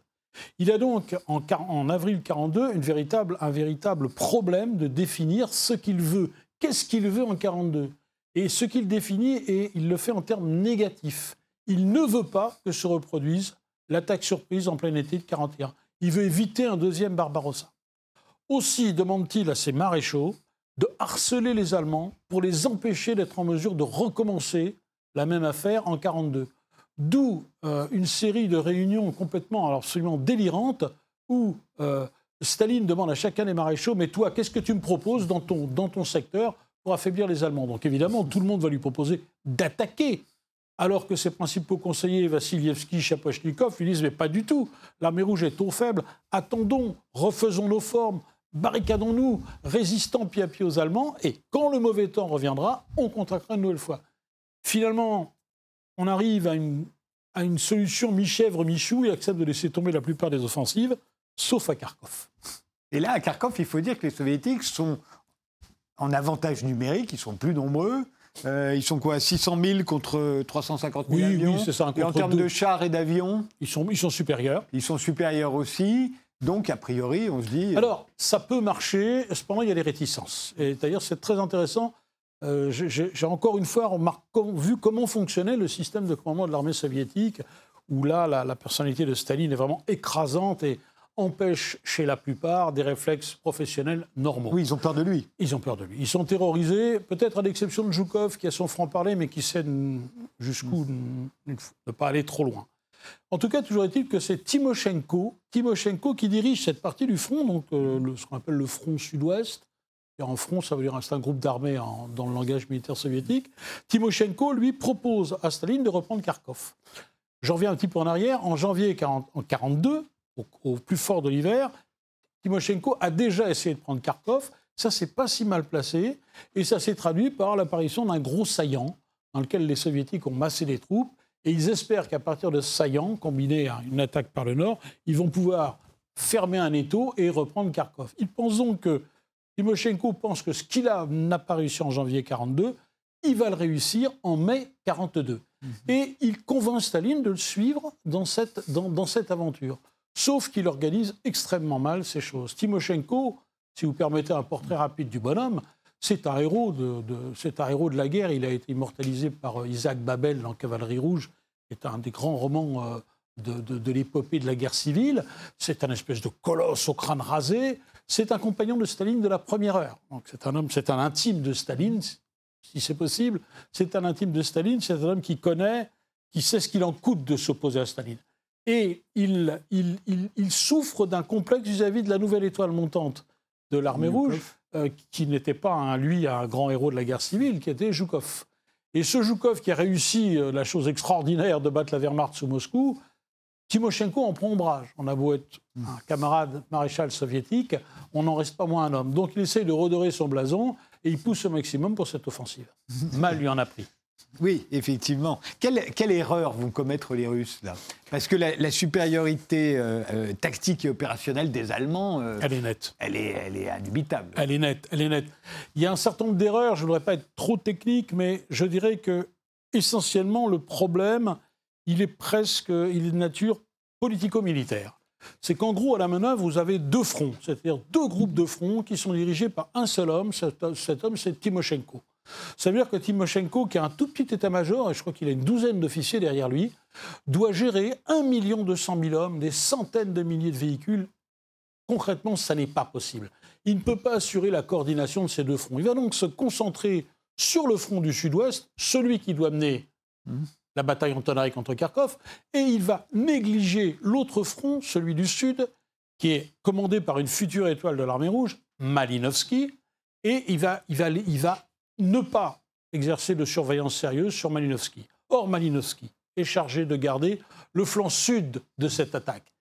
Il a donc, en, avril 42, une véritable, un véritable problème de définir ce qu'il veut. Qu'est-ce qu'il veut en 42 Et ce qu'il définit, et il le fait en termes négatifs. Il ne veut pas que se reproduise l'attaque surprise en plein été de 41. Il veut éviter un deuxième Barbarossa. Aussi demande-t-il à ses maréchaux de harceler les Allemands pour les empêcher d'être en mesure de recommencer la même affaire en 42. D'où euh, une série de réunions complètement, absolument délirantes, où euh, Staline demande à chacun des maréchaux Mais toi, qu'est-ce que tu me proposes dans ton, dans ton secteur pour affaiblir les Allemands? Donc évidemment, tout le monde va lui proposer d'attaquer. Alors que ses principaux conseillers, Vassilievski, Chapochnikov, lui disent Mais pas du tout, l'armée rouge est trop faible, attendons, refaisons nos formes, barricadons-nous, résistons pied à pied aux Allemands, et quand le mauvais temps reviendra, on contractera une nouvelle fois. Finalement, on arrive à une, à une solution mi-chèvre, mi-chou, et accepte de laisser tomber la plupart des offensives, sauf à Kharkov. Et là, à Kharkov, il faut dire que les soviétiques sont en avantage numérique, ils sont plus nombreux. Euh, ils sont quoi 600 000 contre 350 000 avions Oui, c'est ça. Et en termes de chars et d'avions ils sont, ils sont supérieurs. Ils sont supérieurs aussi. Donc, a priori, on se dit. Euh, Alors, ça peut marcher. Cependant, il y a des réticences. Et d'ailleurs, c'est très intéressant. Euh, j'ai encore une fois vu comment fonctionnait le système de commandement de l'armée soviétique, où là, la, personnalité de Staline est vraiment écrasante et empêche chez la plupart des réflexes professionnels normaux. Oui, ils ont peur de lui. Ils ont peur de lui. Ils sont terrorisés, peut-être à l'exception de Zhukov, qui a son franc-parler, mais qui sait jusqu'où ne pas aller trop loin. En tout cas, toujours est-il que c'est Timoshenko, Timoshenko qui dirige cette partie du front, donc euh, ce qu'on appelle le front sud-ouest. En front, ça veut dire c'est un groupe d'armées dans le langage militaire soviétique. Timoshenko, lui, propose à Staline de reprendre Kharkov. J'en reviens un petit peu en arrière. En janvier 1942, au, plus fort de l'hiver, Timoshenko a déjà essayé de prendre Kharkov. Ça s'est pas si mal placé. Et ça s'est traduit par l'apparition d'un gros saillant dans lequel les soviétiques ont massé des troupes et ils espèrent qu'à partir de Saillant, combiné à une attaque par le nord, ils vont pouvoir fermer un étau et reprendre Kharkov. Ils pensent donc que Timoshenko pense que ce qu'il n'a pas réussi en janvier 42, il va le réussir en mai 42. Mhm. Et il convainc Staline de le suivre dans cette, dans, cette aventure. Sauf qu'il organise extrêmement mal ces choses. Timoshenko, si vous permettez un portrait rapide du bonhomme, c'est un, héros de, un héros de la guerre. Il a été immortalisé par euh, Isaac Babel dans Cavalerie Rouge, qui est un des grands romans euh, de, de l'épopée de la guerre civile. C'est un espèce de colosse au crâne rasé. C'est un compagnon de Staline de la première heure. Donc c'est un homme, c'est un intime de Staline, si c'est possible. C'est un intime de Staline. C'est un homme qui connaît, qui sait ce qu'il en coûte de s'opposer à Staline. Et il, il, il, souffre d'un complexe vis-à-vis de la nouvelle étoile montante de l'armée rouge euh, qui n'était pas, lui, un grand héros de la guerre civile, qui était Zhukov. Et ce Zhukov qui a réussi euh, la chose extraordinaire de battre la Wehrmacht sous Moscou, Timoshenko en prend ombrage. On a beau être un camarade maréchal soviétique, on n'en reste pas moins un homme. Donc il essaie de redorer son blason et il pousse au maximum pour cette offensive. Mal lui en a pris. Oui, effectivement. Quelle, erreur vont commettre les Russes là? Parce que la, supériorité euh, euh, tactique et opérationnelle des Allemands, euh, elle est nette. Elle est, elle est indubitable. Elle est nette. Elle est nette. Il y a un certain nombre d'erreurs. Je ne voudrais pas être trop technique, mais je dirais que essentiellement le problème, il est presque, il est de nature politico-militaire. C'est qu'en gros, à la manœuvre, vous avez deux fronts, c'est-à-dire deux groupes de fronts qui sont dirigés par un seul homme. cet homme, c'est Timoshenko. Ça veut dire que Timoshenko, qui a un tout petit état-major, et je crois qu'il a une douzaine d'officiers derrière lui, doit gérer 1 million 200 000 hommes, des centaines de milliers de véhicules. Concrètement, ça n'est pas possible. Il ne peut pas assurer la coordination de ces deux fronts. Il va donc se concentrer sur le front du sud-ouest, celui qui doit mener la bataille en tonnerie contre Kharkov, et il va négliger l'autre front, celui du sud, qui est commandé par une future étoile de l'armée rouge, Malinowski, et il va, il, va, il ne pas exercer de surveillance sérieuse sur Malinowski. Or, Malinowski est chargé de garder le flanc sud de cette attaque.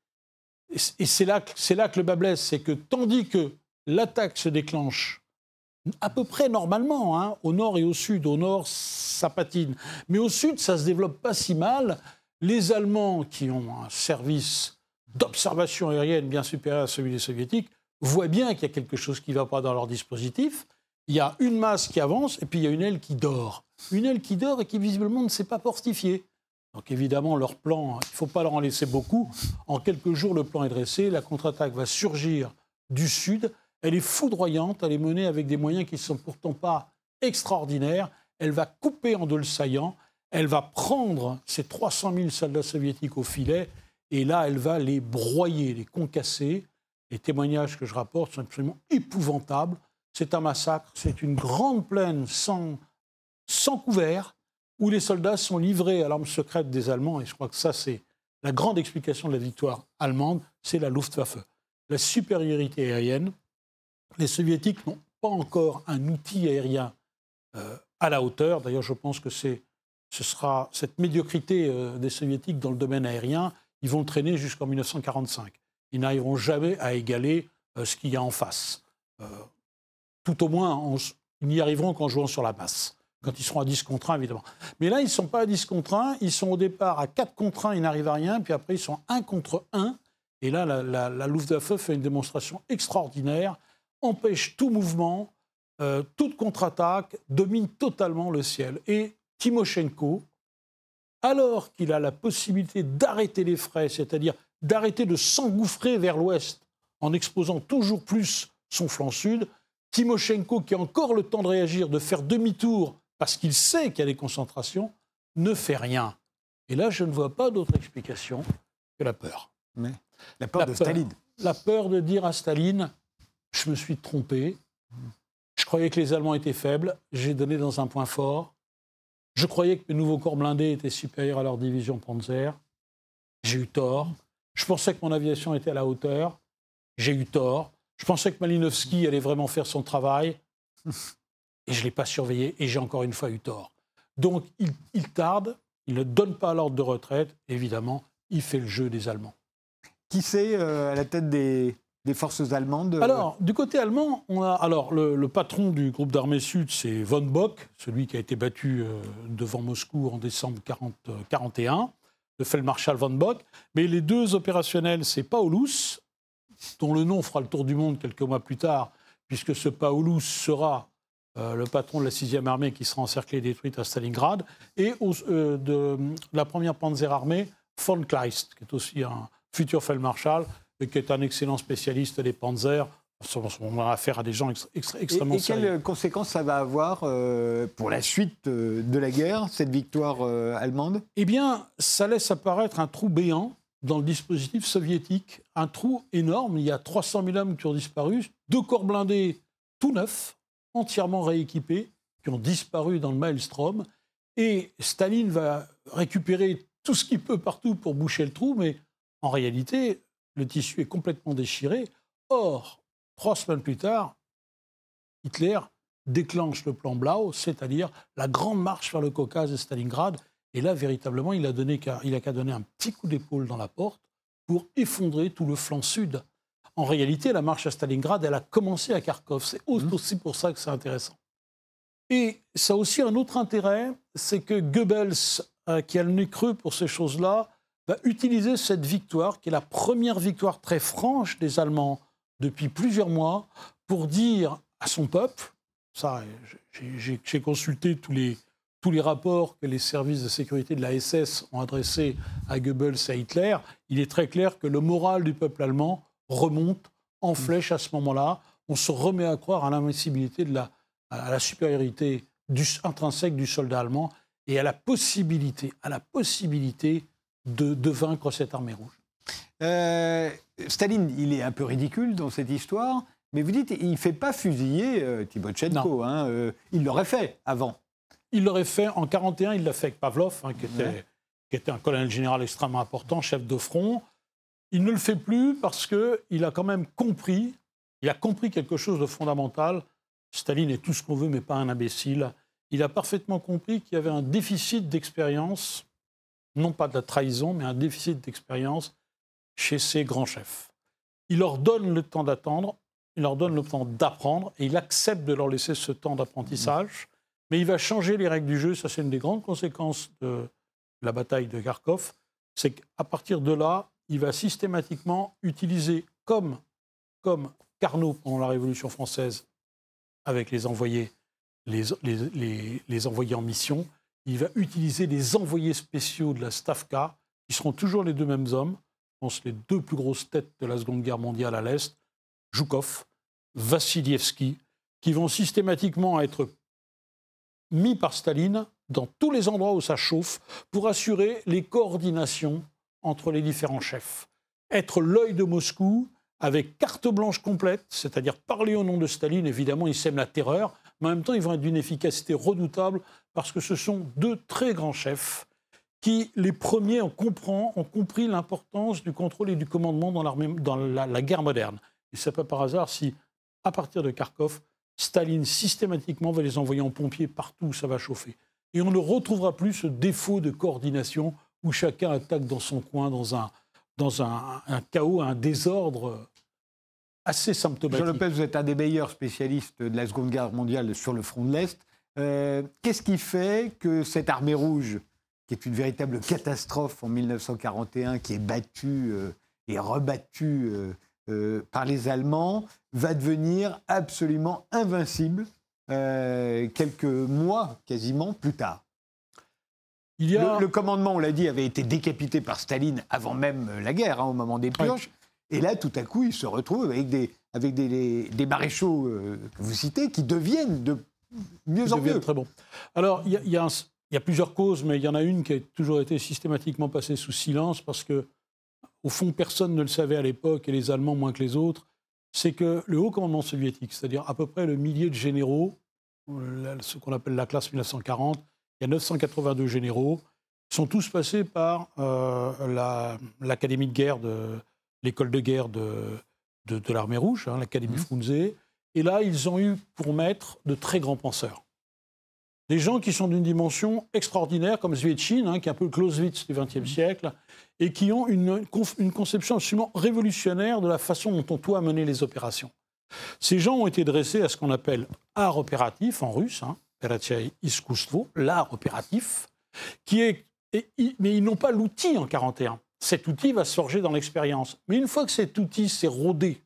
Et c'est là, là, que le bas blesse, c'est que tandis que l'attaque se déclenche à peu près normalement, hein, au nord et au sud, au nord ça patine, mais au sud ça se développe pas si mal, les Allemands qui ont un service d'observation aérienne bien supérieur à celui des Soviétiques voient bien qu'il y a quelque chose qui ne va pas dans leur dispositif. Il y a une masse qui avance et puis il y a une aile qui dort. Une aile qui dort et qui visiblement ne s'est pas fortifiée. Donc évidemment, leur plan, il ne faut pas leur en laisser beaucoup. En quelques jours, le plan est dressé. La contre-attaque va surgir du sud. Elle est foudroyante. Elle est menée avec des moyens qui ne sont pourtant pas extraordinaires. Elle va couper en deux le saillant. Elle va prendre ces 300 000 soldats soviétiques au filet. Et là, elle va les broyer, les concasser. Les témoignages que je rapporte sont absolument épouvantables. C'est un massacre. C'est une grande plaine sans, sans couvert où les soldats sont livrés à l'arme secrète des Allemands, et je crois que ça, c'est la grande explication de la victoire allemande, c'est la Luftwaffe. La supériorité aérienne. Les Soviétiques n'ont pas encore un outil aérien euh, à la hauteur. D'ailleurs, je pense que ce sera cette médiocrité euh, des Soviétiques dans le domaine aérien, ils vont le traîner jusqu'en 1945. Ils n'arriveront jamais à égaler euh, ce qu'il y a en face. tout au moins, ils n'y arriveront qu'en jouant sur la masse quand ils seront à 10 contre 1, évidemment. Mais là, ils ne sont pas à 10 contre 1, ils sont au départ à 4 contre 1, ils n'arrivent à rien, puis après, ils sont 1 contre 1. Et là, la, la, la Luftwaffe fait une démonstration extraordinaire, empêche tout mouvement, euh, toute contre-attaque, domine totalement le ciel. Et Timoshenko, alors qu'il a la possibilité d'arrêter les frais, c'est-à-dire d'arrêter de s'engouffrer vers l'ouest en exposant toujours plus son flanc sud, Timoshenko, qui a encore le temps de réagir, de faire demi-tour parce qu'il sait qu'il y a des concentrations, ne fait rien. Et là, je ne vois pas d'autre explication que la peur. Mais la peur de Staline. La peur de dire à Staline, je me suis trompé, je croyais que les Allemands étaient faibles, j'ai donné dans un point fort, je croyais que mes nouveaux corps blindés étaient supérieurs à leur division Panzer, j'ai eu tort, je pensais que mon aviation était à la hauteur, j'ai eu tort, je pensais que Malinowski allait vraiment faire son travail, et je ne l'ai pas surveillé et j'ai encore une fois eu tort. Donc il, tarde, il ne donne pas l'ordre de retraite, évidemment, il fait le jeu des Allemands. Qui c'est euh, à la tête des, forces allemandes Alors, du côté allemand, on a alors le, patron du groupe d'armée sud, c'est von Bock, celui qui a été battu euh, devant Moscou en décembre 1941, euh, le Feldmarschall von Bock. Mais les deux opérationnels, c'est Paulus, dont le nom fera le tour du monde quelques mois plus tard, puisque ce Paulus sera euh, le patron de la 6e armée qui sera encerclée et détruite à Stalingrad, et euh, de la première Panzerarmée, von Kleist, qui est aussi un futur Feldmarschall qui est un excellent spécialiste des Panzers. On a affaire à des gens extrêmement et, et quelles conséquences ça va avoir euh, pour la suite de la guerre, cette victoire allemande? Eh bien, ça laisse apparaître un trou béant dans le dispositif soviétique, un trou énorme. Il y a 300 000 hommes qui ont disparu, deux corps blindés tout neufs, entièrement rééquipés, qui ont disparu dans le maelstrom. Et Staline va récupérer tout ce qu'il peut partout pour boucher le trou, mais en réalité, le tissu est complètement déchiré. Or, trois semaines plus tard, Hitler déclenche le plan Blau, c'est-à-dire la grande marche vers le Caucase et Stalingrad. Et là, véritablement, il a, donné, il a qu'à donner un petit coup d'épaule dans la porte pour effondrer tout le flanc sud en réalité, la marche à Stalingrad, elle a commencé à Kharkov. C'est mmh. aussi pour ça que c'est intéressant. Et ça a aussi un autre intérêt, c'est que Goebbels, euh, qui a le nez creux pour ces choses-là, va utiliser cette victoire, qui est la première victoire très franche des Allemands depuis plusieurs mois, pour dire à son peuple, ça, j'ai consulté tous les, tous les rapports que les services de sécurité de la SS ont adressés à Goebbels et à Hitler, il est très clair que le moral du peuple allemand remonte en flèche à ce moment-là. On se remet à croire à l'invincibilité, la, à la supériorité du, intrinsèque du soldat allemand et à la possibilité, à la possibilité de, vaincre cette armée rouge. Euh, Staline, il est un peu ridicule dans cette histoire, mais vous dites, il ne fait pas fusiller euh, Tibotchenko. Hein, euh, il l'aurait fait avant. Il l'aurait fait en 1941, il l'a fait avec Pavlov, hein, qui, était, qui, était, un colonel général extrêmement important, chef de front. Il ne le fait plus parce qu'il a quand même compris, il a compris quelque chose de fondamental. Staline est tout ce qu'on veut, mais pas un imbécile. Il a parfaitement compris qu'il y avait un déficit d'expérience, non pas de la trahison, mais un déficit d'expérience chez ces grands chefs. Il leur donne le temps d'attendre, il leur donne le temps d'apprendre, et il accepte de leur laisser ce temps d'apprentissage, mais il va changer les règles du jeu. Ça, c'est une des grandes conséquences de la bataille de Kharkov. C'est qu'à partir de là, il va systématiquement utiliser, comme, comme Carnot pendant la Révolution française, avec les envoyés, les, les, envoyés en mission, il va utiliser les envoyés spéciaux de la Stavka, qui seront toujours les deux mêmes hommes, je pense les deux plus grosses têtes de la Seconde Guerre mondiale à l'Est, Zhukov, Vassilievski, qui vont systématiquement être mis par Staline dans tous les endroits où ça chauffe pour assurer les coordinations entre les différents chefs. Être l'œil de Moscou avec carte blanche complète, c'est-à-dire parler au nom de Staline, évidemment, ils sèment la terreur, mais en même temps, ils vont être d'une efficacité redoutable parce que ce sont deux très grands chefs qui, les premiers, ont, compris l'importance du contrôle et du commandement dans, la, guerre moderne. Et n'est pas par hasard si, à partir de Kharkov, Staline systématiquement va les envoyer en pompiers partout où ça va chauffer. Et on ne retrouvera plus ce défaut de coordination où chacun attaque dans son coin, dans un, dans un, chaos, un désordre assez symptomatique. Jean Lopez, vous êtes un des meilleurs spécialistes de la Seconde Guerre mondiale sur le front de l'Est. Euh, qu'est-ce qui fait que cette armée rouge, qui est une véritable catastrophe en 1941, qui est battue euh, et rebattue euh, par les Allemands, va devenir absolument invincible quelques mois quasiment plus tard? Le, commandement, on l'a dit, avait été décapité par Staline avant même la guerre, hein, au moment des purges. Et là, tout à coup, il se retrouve avec des, avec des, des maréchaux euh, que vous citez qui deviennent de mieux en mieux. Très bon. Alors, il y, y, a plusieurs causes, mais il y en a une qui a toujours été systématiquement passée sous silence parce que, au fond, personne ne le savait à l'époque, et les Allemands moins que les autres. C'est que le haut commandement soviétique, c'est-à-dire à peu près le millier de généraux, ce qu'on appelle la classe 1940, il y a 982 généraux, sont tous passés par euh, l'académie de guerre, de l'école de guerre de, de, l'armée rouge, hein, l'académie mmh. Frunze. Et là, ils ont eu pour maître de très grands penseurs. Des gens qui sont d'une dimension extraordinaire, comme Zvietchin, hein, qui est un peu le Clausewitz du XXe mmh. siècle, et qui ont une, une, conception absolument révolutionnaire de la façon dont on doit mener les opérations. Ces gens ont été dressés à ce qu'on appelle art opératif en russe, hein, l'art opératif, qui est, mais ils n'ont pas l'outil en 41. Cet outil va se forger dans l'expérience. Mais une fois que cet outil s'est rodé,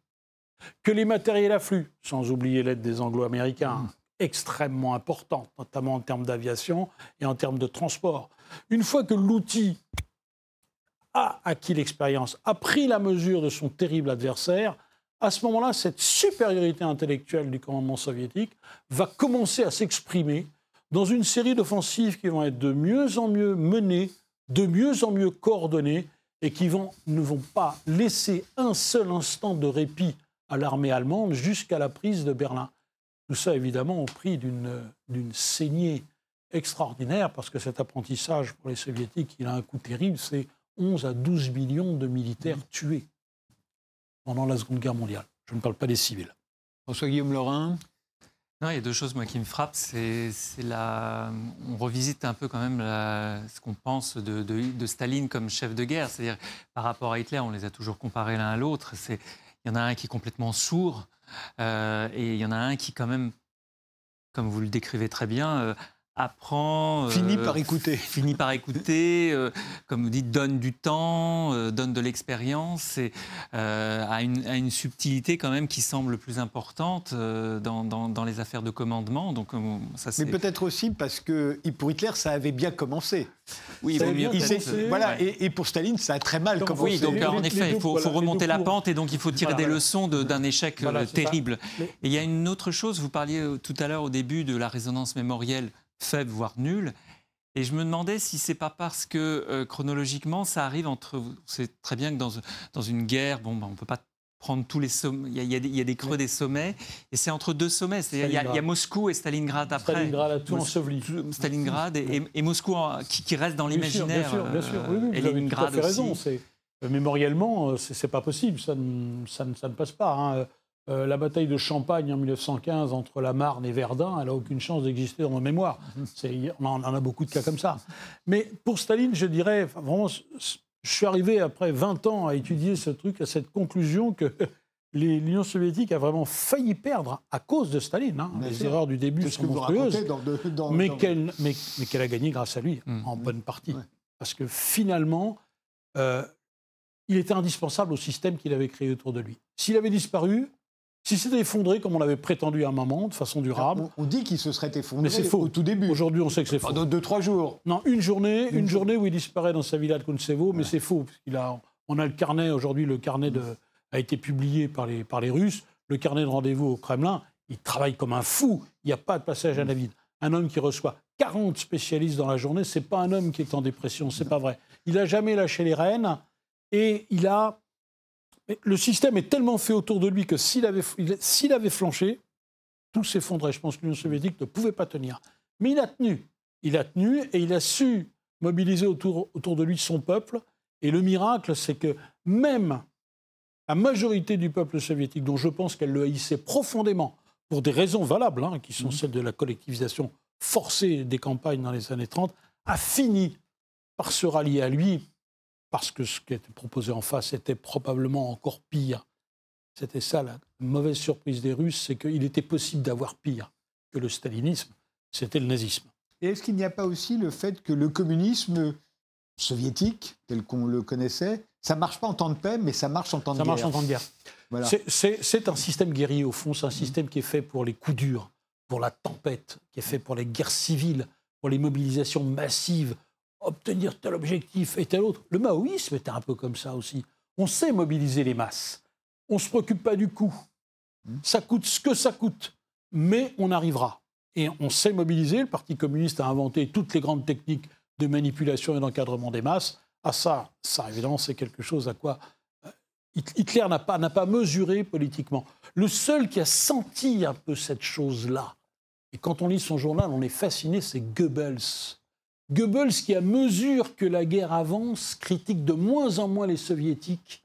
que les matériels affluent, sans oublier l'aide des Anglo-Américains, mmh. extrêmement importante, notamment en termes d'aviation et en termes de transport, une fois que l'outil a acquis l'expérience, a pris la mesure de son terrible adversaire, à ce moment-là, cette supériorité intellectuelle du commandement soviétique va commencer à s'exprimer dans une série d'offensives qui vont être de mieux en mieux menées, de mieux en mieux coordonnées, et qui vont, ne vont pas laisser un seul instant de répit à l'armée allemande jusqu'à la prise de Berlin. Tout ça, évidemment, au prix d'une saignée extraordinaire, parce que cet apprentissage pour les soviétiques, il a un coût terrible, c'est 11 à 12 millions de militaires tués pendant la Seconde Guerre mondiale. Je ne parle pas des civils. François-Guillaume Lorrain non, il y a deux choses moi qui me frappent. C'est la, on revisite un peu quand même ce qu'on pense de, de, Staline comme chef de guerre. C'est-à-dire par rapport à Hitler, on les a toujours comparés l'un à l'autre. il y en a un qui est complètement sourd euh, et il y en a un qui quand même, comme vous le décrivez très bien, euh, apprend. Finit euh, par écouter. Finit par écouter, euh, comme vous dites, donne du temps, euh, donne de l'expérience, et a une, une, subtilité quand même qui semble plus importante dans, dans, les affaires de commandement. Donc, ça, Mais peut-être aussi parce que pour Hitler, ça avait bien commencé. Oui, il voilà, et, pour Staline, ça a très mal commencé. Oui, donc en effet, il faut, remonter la pente et donc il faut tirer des leçons d'un échec terrible. Et il y a une autre chose, vous parliez tout à l'heure au début de la résonance mémorielle faible, voire nul. Et je me demandais si c'est pas parce que euh, chronologiquement, ça arrive entre. C'est très bien que dans, dans une guerre, bon, ben, on peut pas prendre tous les sommets. Il y, a, il y a des creux des sommets, et c'est entre deux sommets. Il y, a, Moscou et Stalingrad après. Stalingrad a tout enseveli. Stalingrad et, Moscou qui, qui, reste dans l'imaginaire. Bien sûr, bien sûr. Oui, oui, vous avez tout à fait raison. mémoriellement, c'est pas possible, ça ne, ça ne, ça ne passe pas. Hein. La bataille de Champagne en 1915 entre la Marne et Verdun, elle n'a aucune chance d'exister dans nos mémoires. On en, a beaucoup de cas comme ça. Mais pour Staline, je dirais, vraiment, je suis arrivé après 20 ans à étudier ce truc, à cette conclusion que l'Union soviétique a vraiment failli perdre à cause de Staline. Hein. Les erreurs du début sont monstrueuses, mais qu'elle a gagné grâce à lui, mmh. en bonne partie. Parce que finalement, euh, il était indispensable au système qu'il avait créé autour de lui. S'il avait disparu, si c'était effondré comme on l'avait prétendu à un moment, de façon durable. On, dit qu'il se serait effondré faux. au tout début. Aujourd'hui, on sait que c'est faux. Pendant deux, trois jours. Non, une journée, une, journée où il disparaît dans sa villa de Kontsevo, mais c'est faux. a, on a le carnet, aujourd'hui, le carnet de, a été publié par les, par les Russes. Le carnet de rendez-vous au Kremlin, il travaille comme un fou. Il n'y a pas de passage à la vide. Un homme qui reçoit 40 spécialistes dans la journée, c'est pas un homme qui est en dépression, c'est pas vrai. Il n'a jamais lâché les rênes et il a le système est tellement fait autour de lui que s'il avait, s'il avait flanché, tout s'effondrait. Je pense que l'Union soviétique ne pouvait pas tenir. Mais il a tenu. Il a tenu et il a su mobiliser autour, autour de lui son peuple. Et le miracle, c'est que même la majorité du peuple soviétique, dont je pense qu'elle le haïssait profondément, pour des raisons valables, hein, qui sont mmh. celles de la collectivisation forcée des campagnes dans les années 30, a fini par se rallier à lui parce que ce qui était proposé en face était probablement encore pire. C'était ça la mauvaise surprise des Russes, c'est qu'il était possible d'avoir pire que le stalinisme, c'était le nazisme. Et est-ce qu'il n'y a pas aussi le fait que le communisme soviétique, tel qu'on le connaissait, ça marche pas en temps de paix, mais ça marche en temps de guerre. Ça marche en temps de guerre. C'est un système guerrier au fond, c'est un système qui est fait pour les coups durs, pour la tempête, qui est fait pour les guerres civiles, pour les mobilisations massives, obtenir tel objectif et tel autre. Le maoïsme était un peu comme ça aussi. On sait mobiliser les masses. On ne se préoccupe pas du coût. Ça coûte ce que ça coûte. Mais on arrivera. Et on sait mobiliser. Le Parti communiste a inventé toutes les grandes techniques de manipulation et d'encadrement des masses. À ça, ça évidemment, c'est quelque chose à quoi euh, Hitler n'a pas, pas mesuré politiquement. Le seul qui a senti un peu cette chose-là, et quand on lit son journal, on est fasciné, c'est Goebbels. Goebbels, qui, à mesure que la guerre avance, critique de moins en moins les soviétiques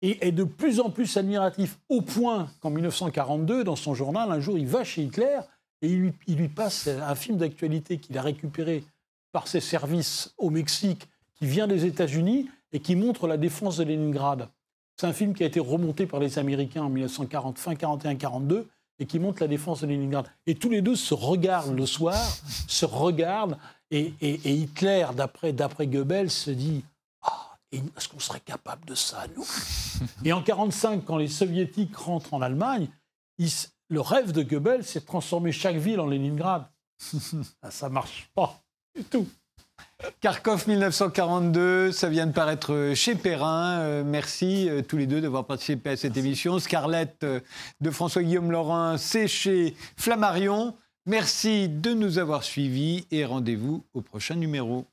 et est de plus en plus admiratif, au point qu'en 1942, dans son journal, un jour, il va chez Hitler et il lui, passe un film d'actualité qu'il a récupéré par ses services au Mexique, qui vient des États-Unis et qui montre la défense de Leningrad. C'est un film qui a été remonté par les Américains en 1940, fin 41-42, et qui montre la défense de Leningrad. Et tous les deux se regardent le soir, se regardent, et, Hitler, d'après, Goebbels, se dit Ah, est-ce qu'on serait capable de ça, nous? Et en 1945, quand les Soviétiques rentrent en Allemagne, le rêve de Goebbels, c'est de transformer chaque ville en Leningrad. ça ne marche pas du tout. Kharkov 1942, ça vient de paraître chez Perrin. Euh, merci euh, tous les deux d'avoir participé à cette émission. Scarlett euh, de François-Guillaume Laurin, c'est chez Flammarion. Merci de nous avoir suivis et rendez-vous au prochain numéro.